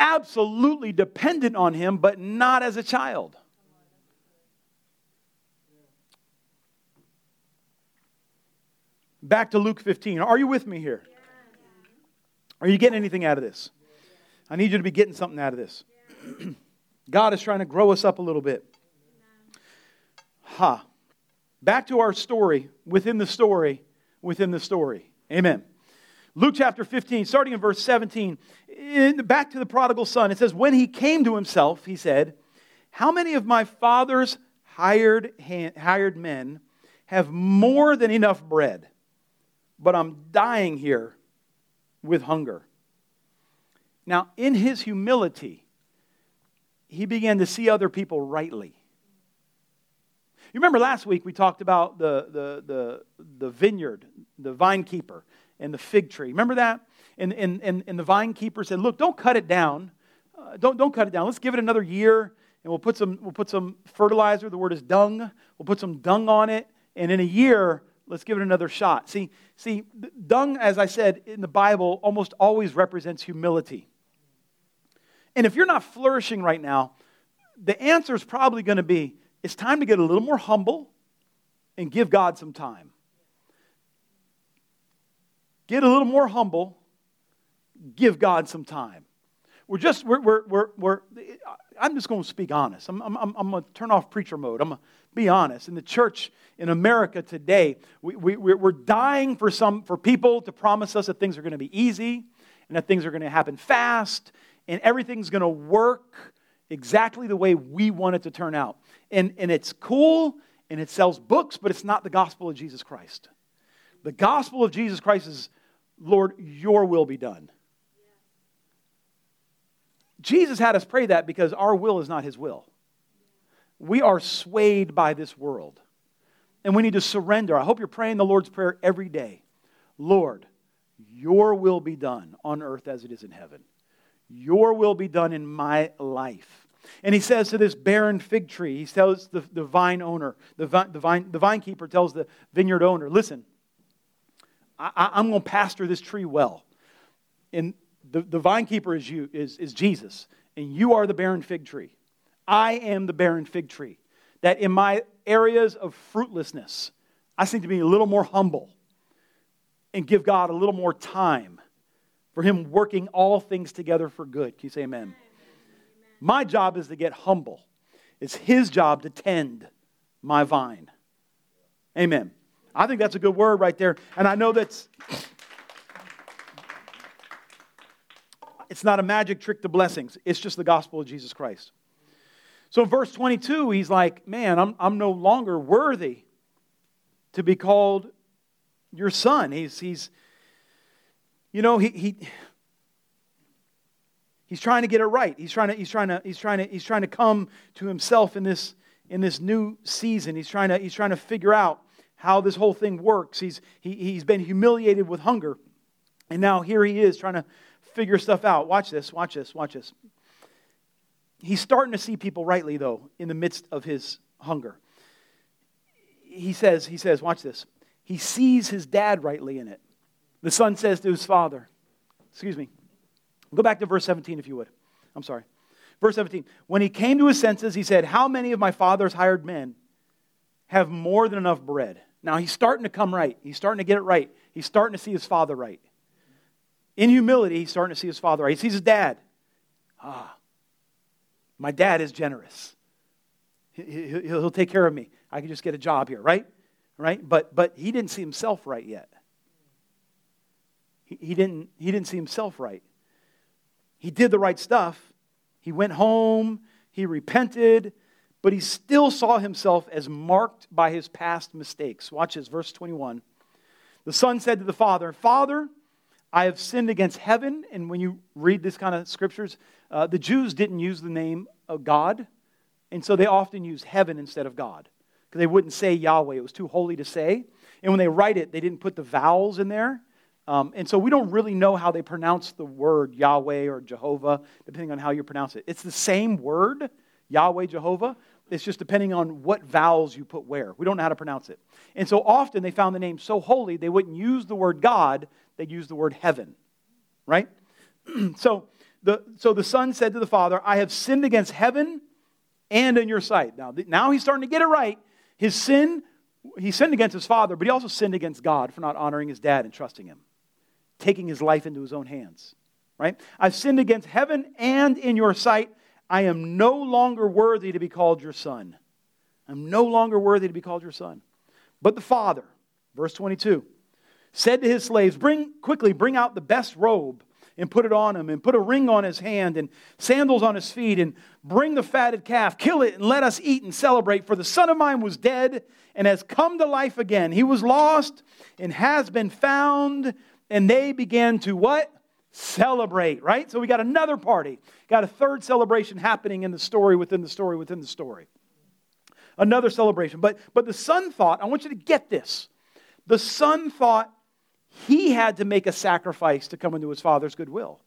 Absolutely dependent on him, but not as a child. Back to Luke 15. Are you with me here? Are you getting anything out of this? I need you to be getting something out of this. God is trying to grow us up a little bit. Ha. Back to our story, within the story, within the story. Amen. Luke chapter 15, starting in verse 17, in, back to the prodigal son, it says, When he came to himself, he said, How many of my father's hired, hand, hired men have more than enough bread? But I'm dying here with hunger. Now, in his humility, he began to see other people rightly. You remember last week we talked about the, the, the, the vineyard, the vine keeper, and the fig tree. Remember that? And, and, and, and the vine keeper said, Look, don't cut it down. Uh, don't, don't cut it down. Let's give it another year, and we'll put, some, we'll put some fertilizer. The word is dung. We'll put some dung on it, and in a year, let's give it another shot. See, see, dung, as I said in the Bible, almost always represents humility. And if you're not flourishing right now, the answer is probably going to be it's time to get a little more humble and give God some time. Get a little more humble, give God some time. We're just, we're, we're, we're, we're I'm just going to speak honest. I'm, I'm, I'm going to turn off preacher mode. I'm be honest. In the church in America today, we, we, we're dying for, some, for people to promise us that things are going to be easy and that things are going to happen fast and everything's going to work exactly the way we want it to turn out. And, and it's cool and it sells books, but it's not the gospel of Jesus Christ. The gospel of Jesus Christ is, Lord, your will be done. Jesus had us pray that because our will is not his will. We are swayed by this world. And we need to surrender. I hope you're praying the Lord's Prayer every day. Lord, your will be done on earth as it is in heaven. Your will be done in my life. And he says to this barren fig tree, he tells the, the vine owner, the, vine, the, vine, the vine keeper tells the vineyard owner, listen, I, am going to pasture this tree well. And the, the vine keeper is you, is, is Jesus, and you are the barren fig tree. I am the barren fig tree. That in my areas of fruitlessness, I seem to be a little more humble and give God a little more time for Him working all things together for good. Can you say amen? My job is to get humble, it's His job to tend my vine. Amen. I think that's a good word right there. And I know that's. It's not a magic trick to blessings, it's just the gospel of Jesus Christ. So, verse 22, he's like, Man, I'm, I'm no longer worthy to be called your son. He's, he's you know, he, he, he's trying to get it right. He's trying to, he's trying to, he's trying to, he's trying to come to himself in this, in this new season. He's trying to, he's trying to figure out how this whole thing works. He's, he, he's been humiliated with hunger. And now here he is trying to figure stuff out. Watch this, watch this, watch this. He's starting to see people rightly, though, in the midst of his hunger. He says, he says, watch this. He sees his dad rightly in it. The son says to his father, excuse me, go back to verse 17 if you would. I'm sorry. Verse 17. When he came to his senses, he said, How many of my father's hired men have more than enough bread? Now he's starting to come right. He's starting to get it right. He's starting to see his father right. In humility, he's starting to see his father right. He sees his dad. Ah, my dad is generous. He'll take care of me. I can just get a job here, right? Right? But, but he didn't see himself right yet. He, he, didn't, he didn't see himself right. He did the right stuff. He went home. He repented. but he still saw himself as marked by his past mistakes. Watch this, verse 21. The son said to the father, Father, I have sinned against heaven. And when you read this kind of scriptures, uh, the Jews didn't use the name of God, and so they often use heaven instead of God because they wouldn't say Yahweh. It was too holy to say. And when they write it, they didn't put the vowels in there. Um, and so we don't really know how they pronounce the word Yahweh or Jehovah, depending on how you pronounce it. It's the same word, Yahweh, Jehovah. It's just depending on what vowels you put where. We don't know how to pronounce it. And so often they found the name so holy, they wouldn't use the word God, they'd use the word heaven. Right? so, the, so the son said to the father, I have sinned against heaven and in your sight. Now, now he's starting to get it right. His sin, he sinned against his father, but he also sinned against God for not honoring his dad and trusting him, taking his life into his own hands. Right? I've sinned against heaven and in your sight. I am no longer worthy to be called your son. I'm no longer worthy to be called your son. But the father, verse 22, said to his slaves, Bring quickly, bring out the best robe and put it on him, and put a ring on his hand, and sandals on his feet, and bring the fatted calf, kill it, and let us eat and celebrate. For the son of mine was dead and has come to life again. He was lost and has been found. And they began to what? Celebrate, right? So we got another party. Got a third celebration happening in the story within the story within the story. Another celebration. But but the son thought, I want you to get this. The son thought he had to make a sacrifice to come into his father's goodwill.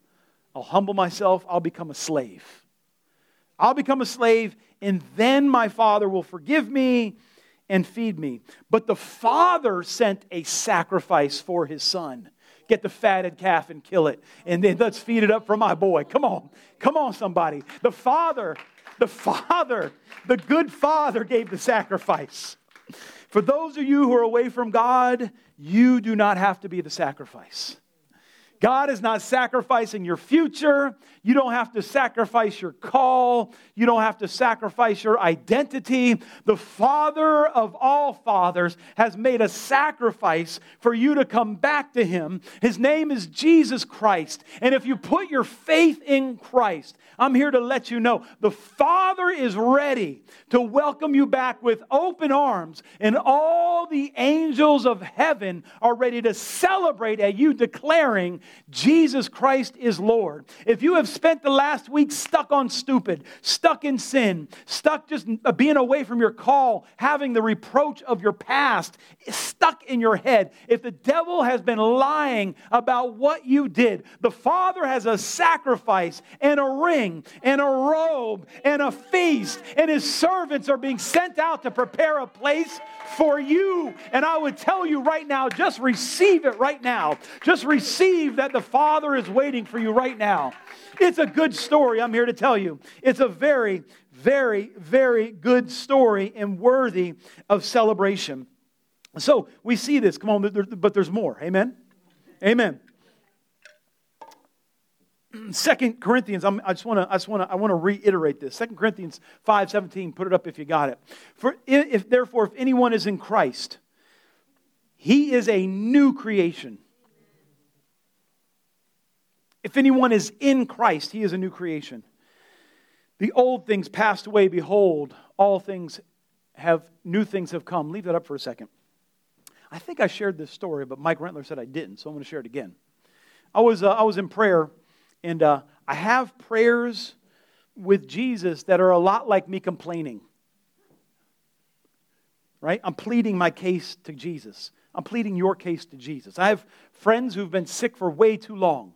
I'll humble myself, I'll become a slave. I'll become a slave, and then my father will forgive me and feed me. But the father sent a sacrifice for his son. Get the fatted calf and kill it, and then let's feed it up for my boy. Come on, come on, somebody. The father, the father, the good father gave the sacrifice. For those of you who are away from God, you do not have to be the sacrifice. God is not sacrificing your future. You don't have to sacrifice your call. You don't have to sacrifice your identity. The Father of all fathers has made a sacrifice for you to come back to Him. His name is Jesus Christ. And if you put your faith in Christ, I'm here to let you know the Father is ready to welcome you back with open arms, and all the angels of heaven are ready to celebrate at you declaring Jesus Christ is Lord. If you have spent the last week stuck on stupid, stuck in sin, stuck just being away from your call, having the reproach of your past stuck in your head, if the devil has been lying about what you did, the Father has a sacrifice and a ring and a robe and a feast, and his servants are being sent out to prepare a place for you. And I would tell you right now, just receive it right now. Just receive that the Father is waiting for you right now. It's a good story, I'm here to tell you. It's a very, very, very good story and worthy of celebration. So we see this. Come on, but there's more. Amen? Amen. Second Corinthians, I'm, i just want to, I just want to, I want to reiterate this. Second Corinthians five seventeen. Put it up if you got it. For if therefore, if anyone is in Christ, he is a new creation. If anyone is in Christ, he is a new creation. The old things passed away. Behold, all things have new things have come. Leave that up for a second. I think I shared this story, but Mike Rentler said I didn't, so I'm going to share it again. I was, uh, I was in prayer and uh, I have prayers with Jesus that are a lot like me complaining. Right? I'm pleading my case to Jesus. I'm pleading your case to Jesus. I have friends who've been sick for way too long,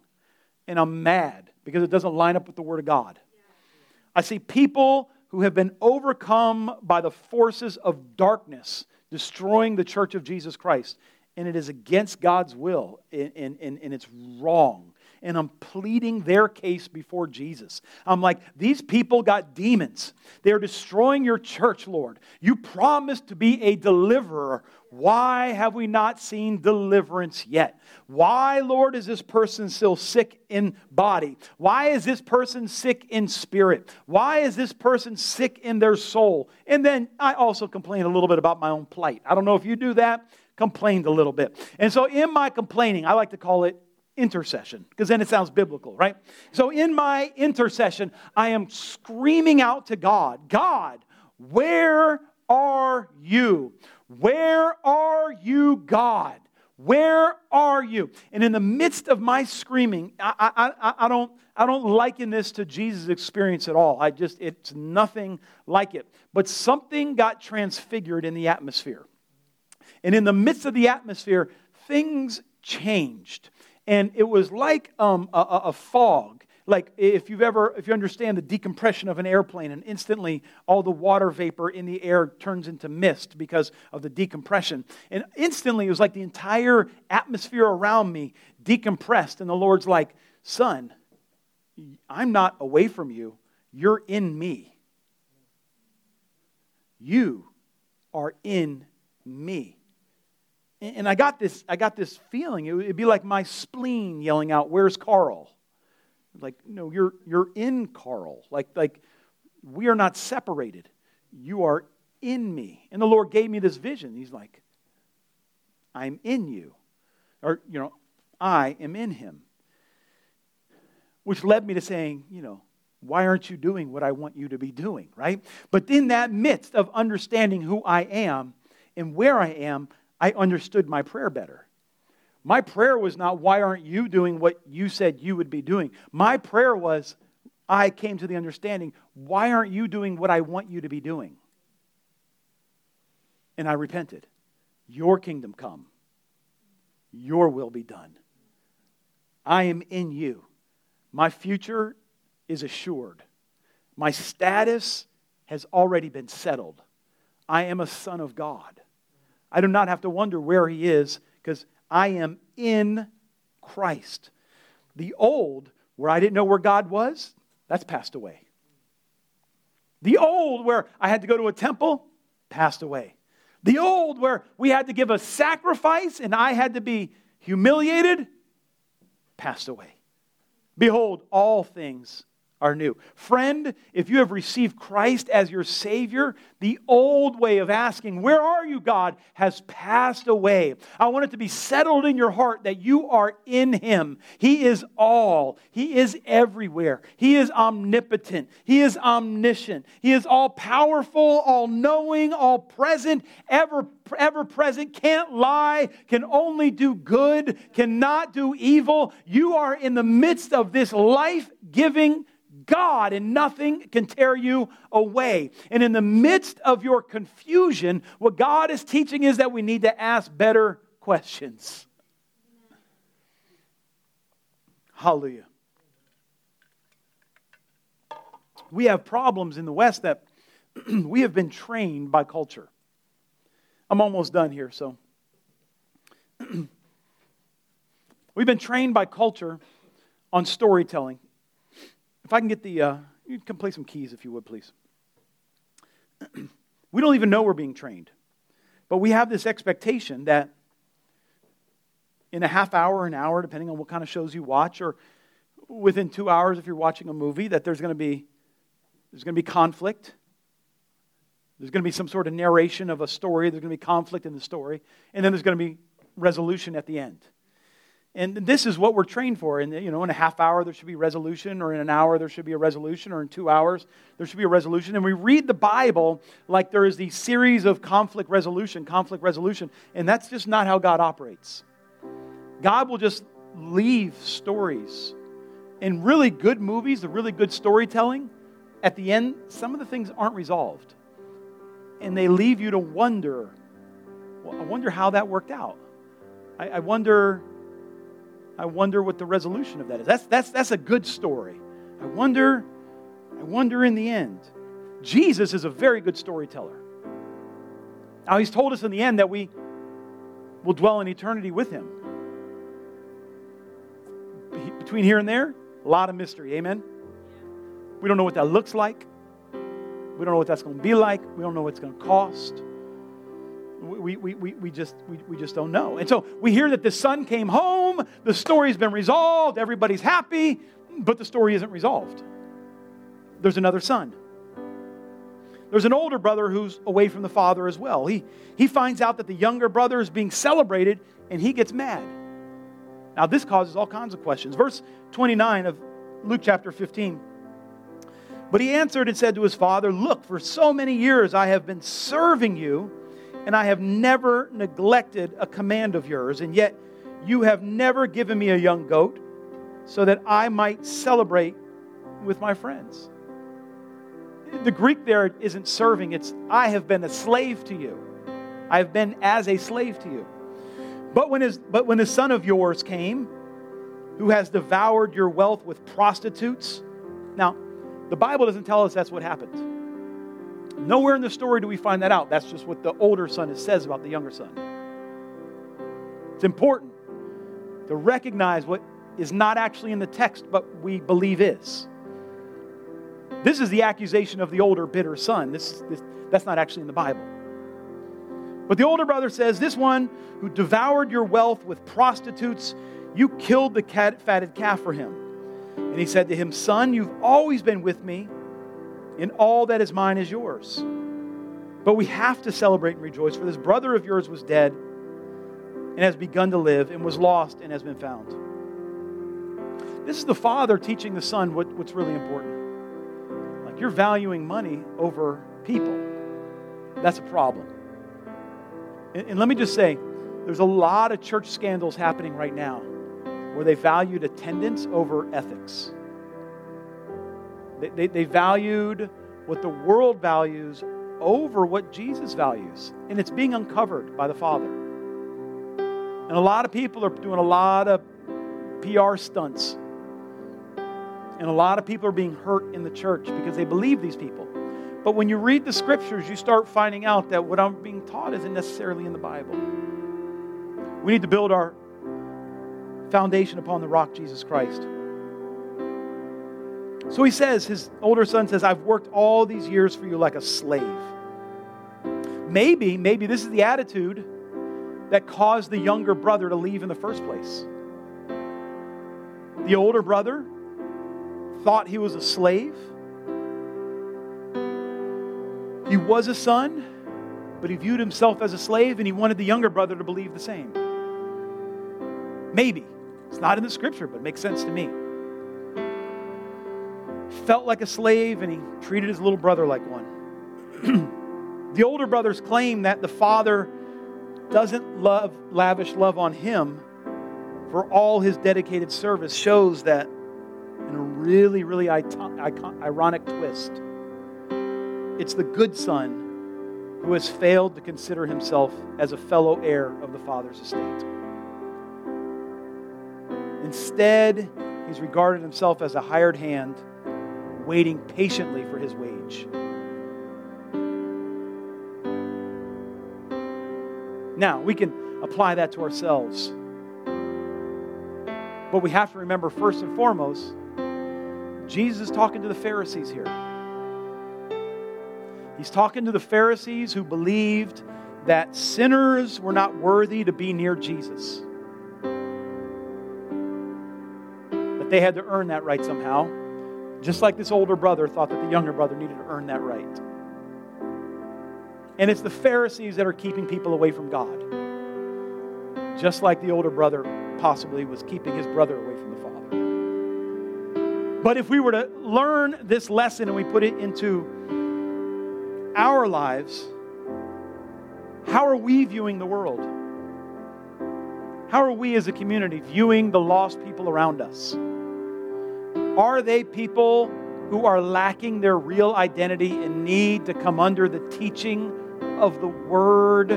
and I'm mad because it doesn't line up with the Word of God. I see people who have been overcome by the forces of darkness destroying the church of Jesus Christ, and it is against God's will, and, and, and it's wrong and I'm pleading their case before Jesus. I'm like, these people got demons. They're destroying your church, Lord. You promised to be a deliverer. Why have we not seen deliverance yet? Why, Lord, is this person still sick in body? Why is this person sick in spirit? Why is this person sick in their soul? And then I also complain a little bit about my own plight. I don't know if you do that complained a little bit. And so in my complaining, I like to call it intercession, because then it sounds biblical, right? So in my intercession, I am screaming out to God God, Where are you? Where are you, God? Where are you? And in the midst of my screaming, I, I, I, don't, I don't liken this to Jesus' experience at all. I just, it's nothing like it. But something got transfigured in the atmosphere. And in the midst of the atmosphere, things changed. And it was like um, a, a fog. Like if you've ever if you understand the decompression of an airplane and instantly all the water vapor in the air turns into mist because of the decompression. And instantly it was like the entire atmosphere around me decompressed and the lord's like son i'm not away from you. You're in me. You are in me and i got this i got this feeling it would be like my spleen yelling out where's carl like, no, you're, you're in Carl. Like, like, we are not separated. You are in me. And the Lord gave me this vision. He's like, I'm in you. Or, you know, I am in him. Which led me to saying, you know, why aren't you doing what I want you to be doing, right? But in that midst of understanding who I am and where I am, I understood my prayer better. My prayer was not, why aren't you doing what you said you would be doing? My prayer was, I came to the understanding, why aren't you doing what I want you to be doing? And I repented. Your kingdom come, your will be done. I am in you. My future is assured. My status has already been settled. I am a son of God. I do not have to wonder where he is because I am in Christ. The old, where I didn't know where God was, that's passed away. The old, where I had to go to a temple, passed away. The old, where we had to give a sacrifice and I had to be humiliated, passed away. Behold, all things are new. Friend, if you have received Christ as your Savior, the old way of asking, Where are you, God, has passed away. I want it to be settled in your heart that you are in Him. He is all, He is everywhere. He is omnipotent, He is omniscient, He is all powerful, all knowing, all present, ever, ever present, can't lie, can only do good, cannot do evil. You are in the midst of this life giving God, and nothing can tear you away. And in the midst of your confusion, what God is teaching is that we need to ask better questions. Hallelujah. We have problems in the West that we have been trained by culture. I'm almost done here, so. We've been trained by culture on storytelling. If I can get the, uh, you can play some keys if you would, please. we don't even know we're being trained, but we have this expectation that in a half hour, an hour, depending on what kind of shows you watch, or within two hours if you're watching a movie, that there's going to be there's going to be conflict. There's going to be some sort of narration of a story. There's going to be conflict in the story, and then there's going to be resolution at the end. And this is what we're trained for. And you know, in a half hour there should be resolution, or in an hour there should be a resolution, or in two hours there should be a resolution. And we read the Bible like there is the series of conflict resolution, conflict resolution, and that's just not how God operates. God will just leave stories. In really good movies, the really good storytelling, at the end, some of the things aren't resolved. And they leave you to wonder, well, I wonder how that worked out. I, I wonder I wonder what the resolution of that is. That's, that's, that's a good story. I wonder, I wonder in the end. Jesus is a very good storyteller. Now, he's told us in the end that we will dwell in eternity with him. Between here and there, a lot of mystery. Amen? We don't know what that looks like. We don't know what that's going to be like. We don't know what it's going to cost we, we, we, we, just, we, we just don't know. And so we hear that the son came home, the story's been resolved, everybody's happy, but the story isn't resolved. There's another son. There's an older brother who's away from the father as well. He, he finds out that the younger brother is being celebrated and he gets mad. Now, this causes all kinds of questions. Verse 29 of Luke chapter 15. But he answered and said to his father, Look, for so many years I have been serving you, and I have never neglected a command of yours, and yet you have never given me a young goat so that I might celebrate with my friends. The Greek there isn't serving, it's I have been a slave to you. I have been as a slave to you. But when, his, but when the son of yours came, who has devoured your wealth with prostitutes. Now, the Bible doesn't tell us that's what happened. Nowhere in the story do we find that out. That's just what the older son says about the younger son. It's important to recognize what is not actually in the text, but we believe is. This is the accusation of the older, bitter son. This, this, that's not actually in the Bible. But the older brother says, This one who devoured your wealth with prostitutes, you killed the fat fatted calf for him. And he said to him, Son, you've always been with me, and all that is mine is yours. But we have to celebrate and rejoice, for this brother of yours was dead and has begun to live, and was lost and has been found. This is the father teaching the son what, what's really important. Like you're valuing money over people. That's a problem. And, and let me just say, there's a lot of church scandals happening right now where they valued attendance over ethics. They, they, they, valued what the world values over what Jesus values. And it's being uncovered by the Father. And a lot of people are doing a lot of PR stunts. And a lot of people are being hurt in the church because they believe these people. But when you read the scriptures, you start finding out that what I'm being taught isn't necessarily in the Bible. We need to build our foundation upon the rock, Jesus Christ. So he says, his older son says, I've worked all these years for you like a slave. Maybe, maybe this is the attitude that caused the younger brother to leave in the first place. The older brother thought he was a slave. He was a son, but he viewed himself as a slave and he wanted the younger brother to believe the same. Maybe. It's not in the scripture, but it makes sense to me. Felt like a slave and he treated his little brother like one. the older brothers claim that the father doesn't love lavish love on him for all his dedicated service shows that in a really really ironic twist it's the good son who has failed to consider himself as a fellow heir of the father's estate. Instead he's regarded himself as a hired hand waiting patiently for his wage Now, we can apply that to ourselves. But we have to remember, first and foremost, Jesus is talking to the Pharisees here. He's talking to the Pharisees who believed that sinners were not worthy to be near Jesus. That they had to earn that right somehow. Just like this older brother thought that the younger brother needed to earn that right. And it's the Pharisees that are keeping people away from God. Just like the older brother possibly was keeping his brother away from the Father. But if we were to learn this lesson and we put it into our lives, how are we viewing the world? How are we as a community viewing the lost people around us? Are they people who are lacking their real identity and need to come under the teaching of the Word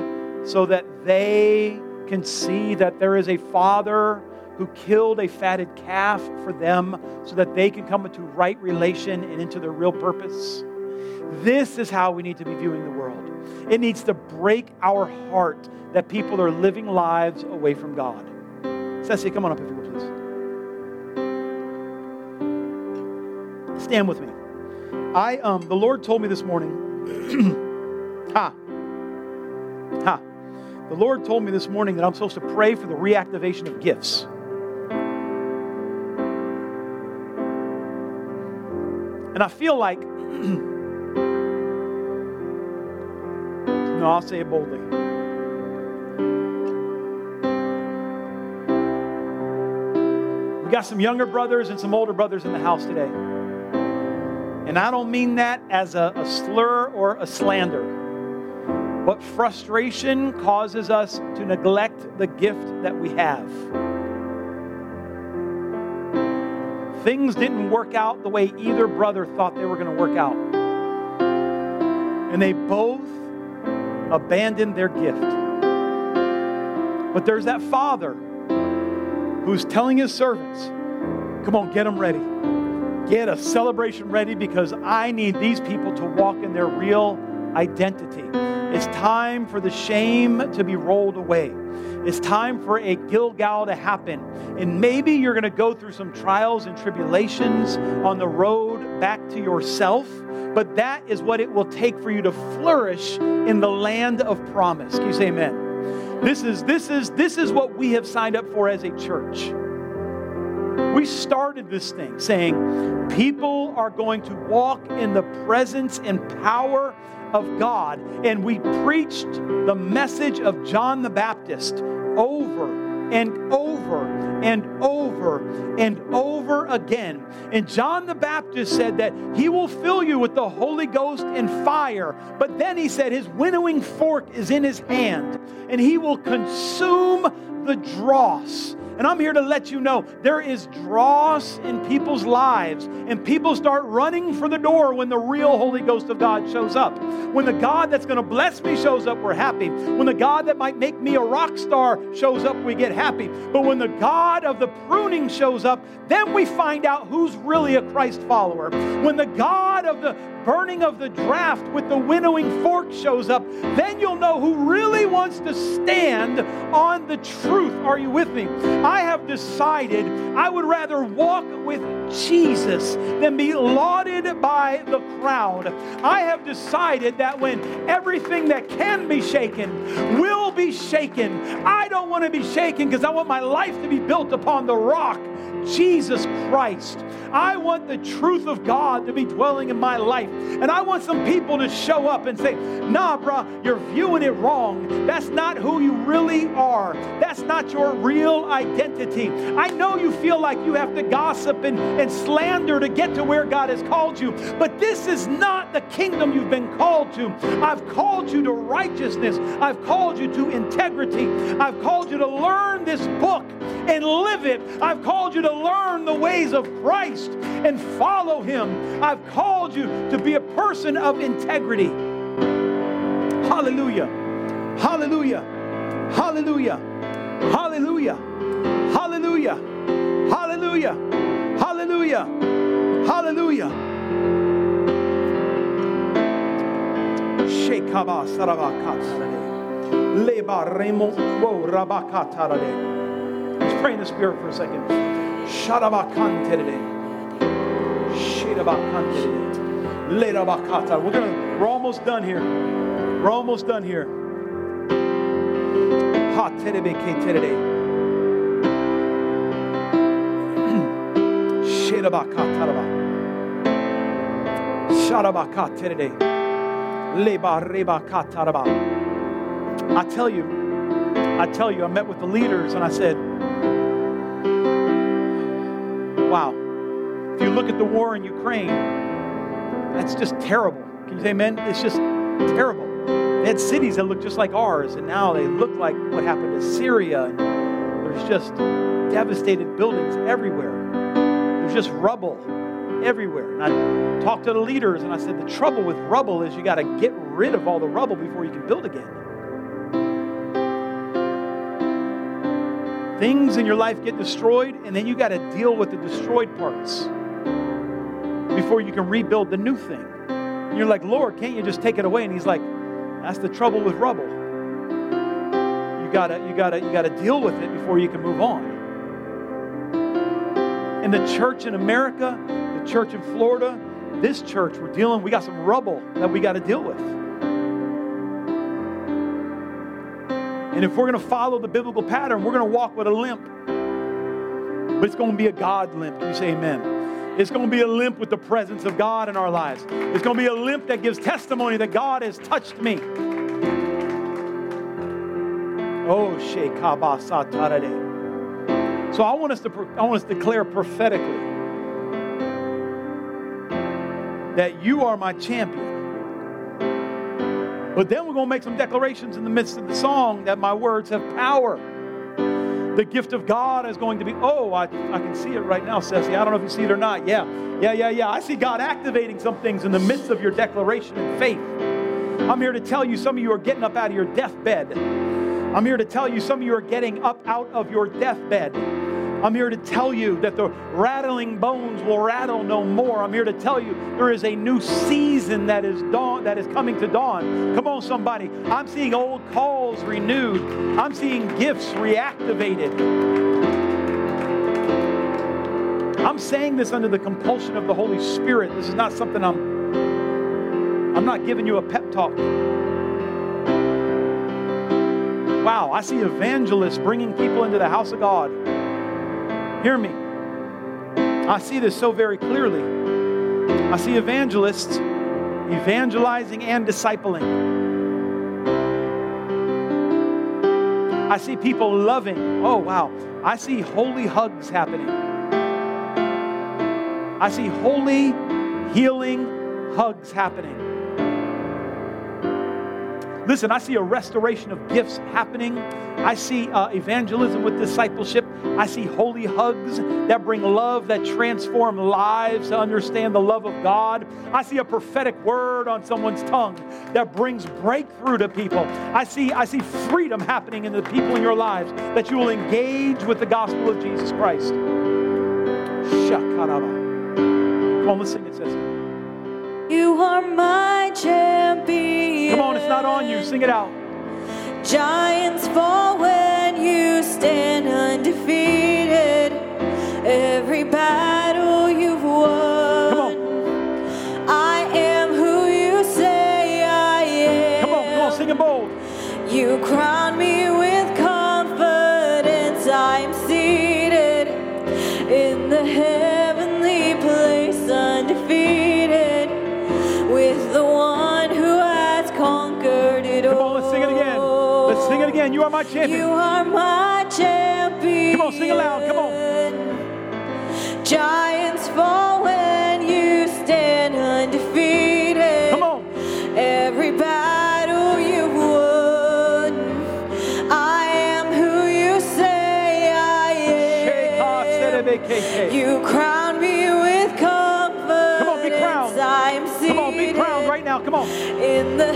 so that they can see that there is a Father who killed a fatted calf for them so that they can come into right relation and into their real purpose. This is how we need to be viewing the world. It needs to break our heart that people are living lives away from God. Ceci, come on up if you will, please. Stand with me. I um the Lord told me this morning. ha. Ha. The Lord told me this morning that I'm supposed to pray for the reactivation of gifts. And I feel like, no, I'll say it boldly. We got some younger brothers and some older brothers in the house today. And I don't mean that as a, a slur or a slander. But frustration causes us to neglect the gift that we have. Things didn't work out the way either brother thought they were going to work out. And they both abandoned their gift. But there's that father who's telling his servants, Come on, get them ready. Get a celebration ready because I need these people to walk in their real identity. It's time for the shame to be rolled away. It's time for a Gilgal to happen. And maybe you're going to go through some trials and tribulations on the road back to yourself, but that is what it will take for you to flourish in the land of promise. Can you say amen? This is this is this is what we have signed up for as a church. We started this thing saying people are going to walk in the presence and power of God. And we preached the message of John the Baptist over and over and over and over again. And John the Baptist said that he will fill you with the Holy Ghost and fire. But then he said his winnowing fork is in his hand and he will consume the dross. And I'm here to let you know there is dross in people's lives, and people start running for the door when the real Holy Ghost of God shows up. When the God that's going to bless me shows up, we're happy. When the God that might make me a rock star shows up, we get happy. But when the God of the pruning shows up, then we find out who's really a Christ follower. When the God of the burning of the draft with the winnowing fork shows up, then you'll know who really wants to stand on the truth. Are you with me? I have decided I would rather walk with Jesus than be lauded by the crowd. I have decided that when everything that can be shaken will be shaken, I don't want to be shaken because I want my life to be built upon the rock Jesus Christ. I want the truth of God to be dwelling in my life. And I want some people to show up and say, nah, bruh, you're viewing it wrong. That's not who you really are. That's not your real identity. I know you feel like you have to gossip and, and slander to get to where God has called you, but this is not the kingdom you've been called to. I've called you to righteousness, I've called you to integrity, I've called you to learn this book and live it. I've called you to learn the ways of Christ and follow Him. I've called you to be a person of integrity. Hallelujah. Hallelujah. Hallelujah. Hallelujah. Hallelujah. Hallelujah. Hallelujah. Hallelujah. Shekaba. Let's pray in the spirit for a second. We're gonna we're almost done here. We're almost done here. Ha terebe ke terele. Shirabakataraba. Sharabakaterele. Leba reba kataraba. I tell you, I tell you, I met with the leaders and I said, wow, if you look at the war in Ukraine, that's just terrible. Can you say amen? It's just terrible. They had cities that looked just like ours, and now they look like what happened to Syria. And there's just devastated buildings everywhere. There's just rubble everywhere. And I talked to the leaders and I said, the trouble with rubble is you got to get rid of all the rubble before you can build again. Things in your life get destroyed, and then you got to deal with the destroyed parts before you can rebuild the new thing. And you're like, Lord, can't you just take it away? And He's like, that's the trouble with rubble. You gotta, you gotta, you gotta deal with it before you can move on. In the church in America, the church in Florida, this church, we're dealing, we got some rubble that we got to deal with. And if we're going to follow the biblical pattern, we're going to walk with a limp. But it's going to be a God limp. Can you say amen? It's going to be a limp with the presence of God in our lives. It's going to be a limp that gives testimony that God has touched me. Oh, Shekabasa So I want us to I want us to declare prophetically that you are my champion. But then we're going to make some declarations in the midst of the song that my words have power. The gift of God is going to be, oh, I, I can see it right now, Ceci. I don't know if you see it or not. Yeah, yeah, yeah, yeah. I see God activating some things in the midst of your declaration and faith. I'm here to tell you some of you are getting up out of your deathbed. I'm here to tell you some of you are getting up out of your deathbed. I'm here to tell you that the rattling bones will rattle no more. I'm here to tell you there is a new season that is dawn that is coming to dawn. Come on, somebody. I'm seeing old calls renewed. I'm seeing gifts reactivated. I'm saying this under the compulsion of the Holy Spirit. This is not something I'm I'm not giving you a pep talk. Wow, I see evangelists bringing people into the house of God. Hear me. I see this so very clearly. I see evangelists evangelizing and discipling. I see people loving. Oh, wow. I see holy hugs happening. I see holy, healing hugs happening. Listen, I see a restoration of gifts happening. I see uh, evangelism with discipleship. I see holy hugs that bring love, that transform lives to understand the love of God. I see a prophetic word on someone's tongue that brings breakthrough to people. I see, I see freedom happening in the people in your lives that you will engage with the gospel of Jesus Christ. Come on, let's sing it, says You are my champion. Come on, it's not on you. Sing it out. Giants fall when you stand undefeated. Every battle you've won. Come on. I am who you say I am. Come on, come on, sing it bold. You crown are my champion. You are my champion. Come on, sing it loud. Come on. Giants fall when you stand undefeated. Come on. Every battle you've won. I am who you say I am. You crown me with confidence. Come on, be crowned. I'm seated Come on, be crowned right now. Come on. in the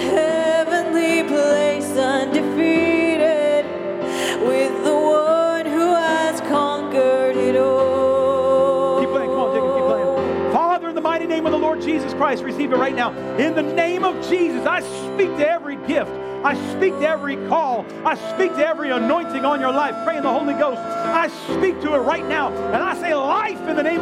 Jesus Christ, receive it right now. In the name of Jesus, I speak to every gift. I speak to every call. I speak to every anointing on your life. Pray in the Holy Ghost. I speak to it right now. And I say life in the name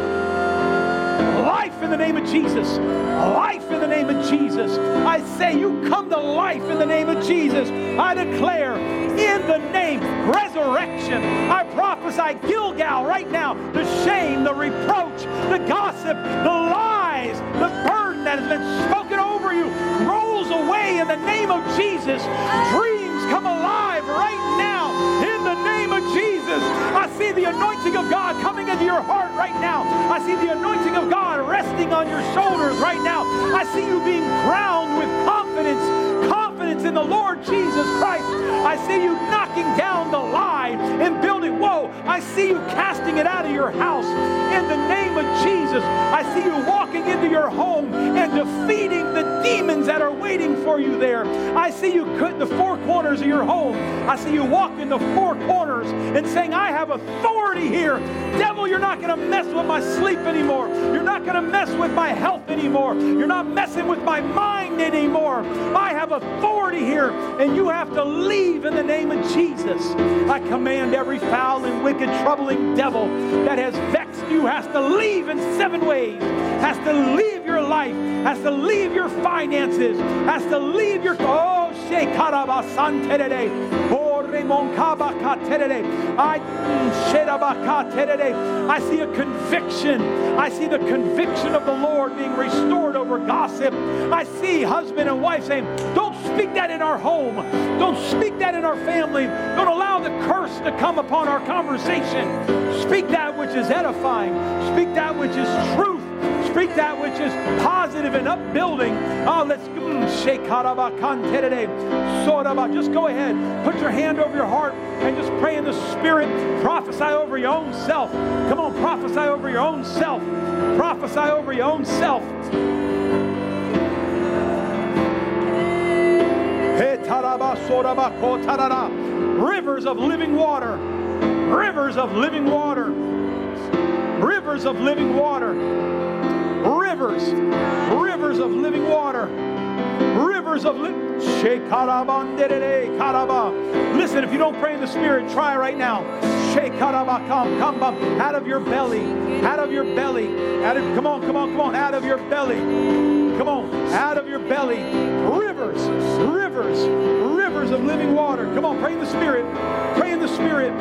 Life in the name of Jesus. Life in the name of Jesus. I say you come to life in the name of Jesus. I declare in the name resurrection. I prophesy Gilgal right now. The shame, the reproach, the gossip, the lies, the burden that has been spoken over you rolls away in the name of Jesus. Dreams come alive right now in the name of Jesus. I see the anointing of God coming into your heart right now. I see the anointing of God resting on your shoulders right now. I see you being crowned with confidence, confidence in the Lord Jesus Christ. I see you knocking down the lie and building. Whoa, I see you casting it out of your house in the name of Jesus. I see you walking into your home and defeating the demons that are waiting for you there. I see you cut the four corners of your home. I see you walk in the four corners and saying, I have authority here. Devil, you're not going to mess with my sleep anymore. You're not going to mess with my health anymore. You're not messing with my mind anymore. I have authority here, and you have to leave in the name of Jesus. I command every foul and wicked, troubling devil that has vexed you has to leave in seven ways, has to leave your life, has to leave your finances, has to leave your. Oh. I see a conviction. I see the conviction of the Lord being restored over gossip. I see husband and wife saying, Don't speak that in our home. Don't speak that in our family. Don't allow the curse to come upon our conversation. Speak that which is edifying. Speak that which is truth. Speak that which is positive and upbuilding. Oh, let's mm, shekarabakanterere, soraba. just go ahead. Put your hand over your heart and just pray in the Spirit. Prophesy over your own self. Come on, prophesy over your own self. Prophesy over your own self. Rivers of living water. Rivers of living water. Rivers of living water. Rivers. Rivers of living water. Rivers of living Listen, if you don't pray in the Spirit, try right now. Come, come, come. Out of your belly. Out of your belly. Out of, come on, come on, come on. Out of your belly. Come on. Out of your belly. Rivers. Rivers. Rivers of living water. Come on, pray in the Spirit. Pray in the Spirit.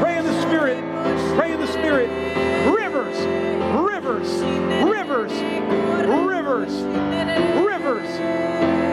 Pray in the Spirit. Pray in the Spirit. Rivers. Rivers. Rivers. Rivers. Rivers.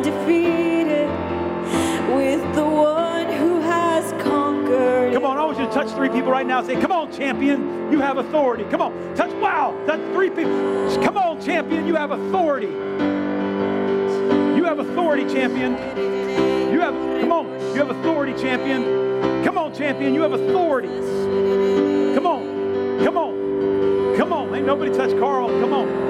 Undefeated. With the one who has conquered. Come on, I want you to touch three people right now. Say, come on, champion, you have authority. Come on, touch, wow, touch three people. Come on, champion, you have authority. You have authority, champion. You have, come on, you have authority, champion. Come on, champion, you have authority. Come on, come on, come on. Ain't nobody touch Carl. Come on.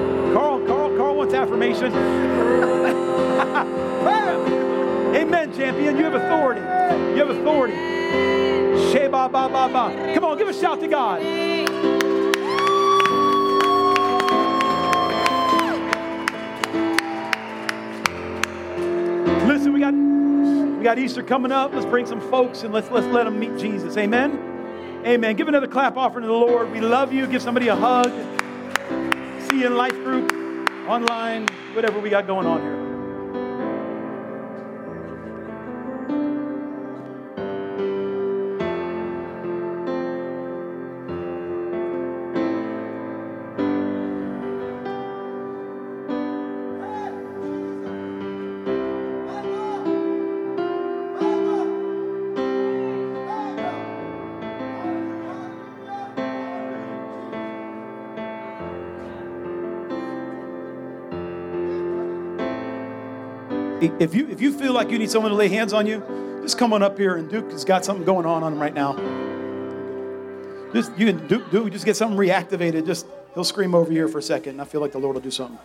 Wants affirmation. Amen, champion. You have authority. You have authority. Sheba ba ba ba. Come on, give a shout to God. Listen, we got we got Easter coming up. Let's bring some folks and let's let's let them meet Jesus. Amen. Amen. Give another clap offering to the Lord. We love you. Give somebody a hug. See you in life group, online, whatever we got going on here. If you if you feel like you need someone to lay hands on you, just come on up here and Duke has got something going on on him right now. Just you can Duke, Duke just get something reactivated. Just he'll scream over here for a second, I feel like the Lord will do something.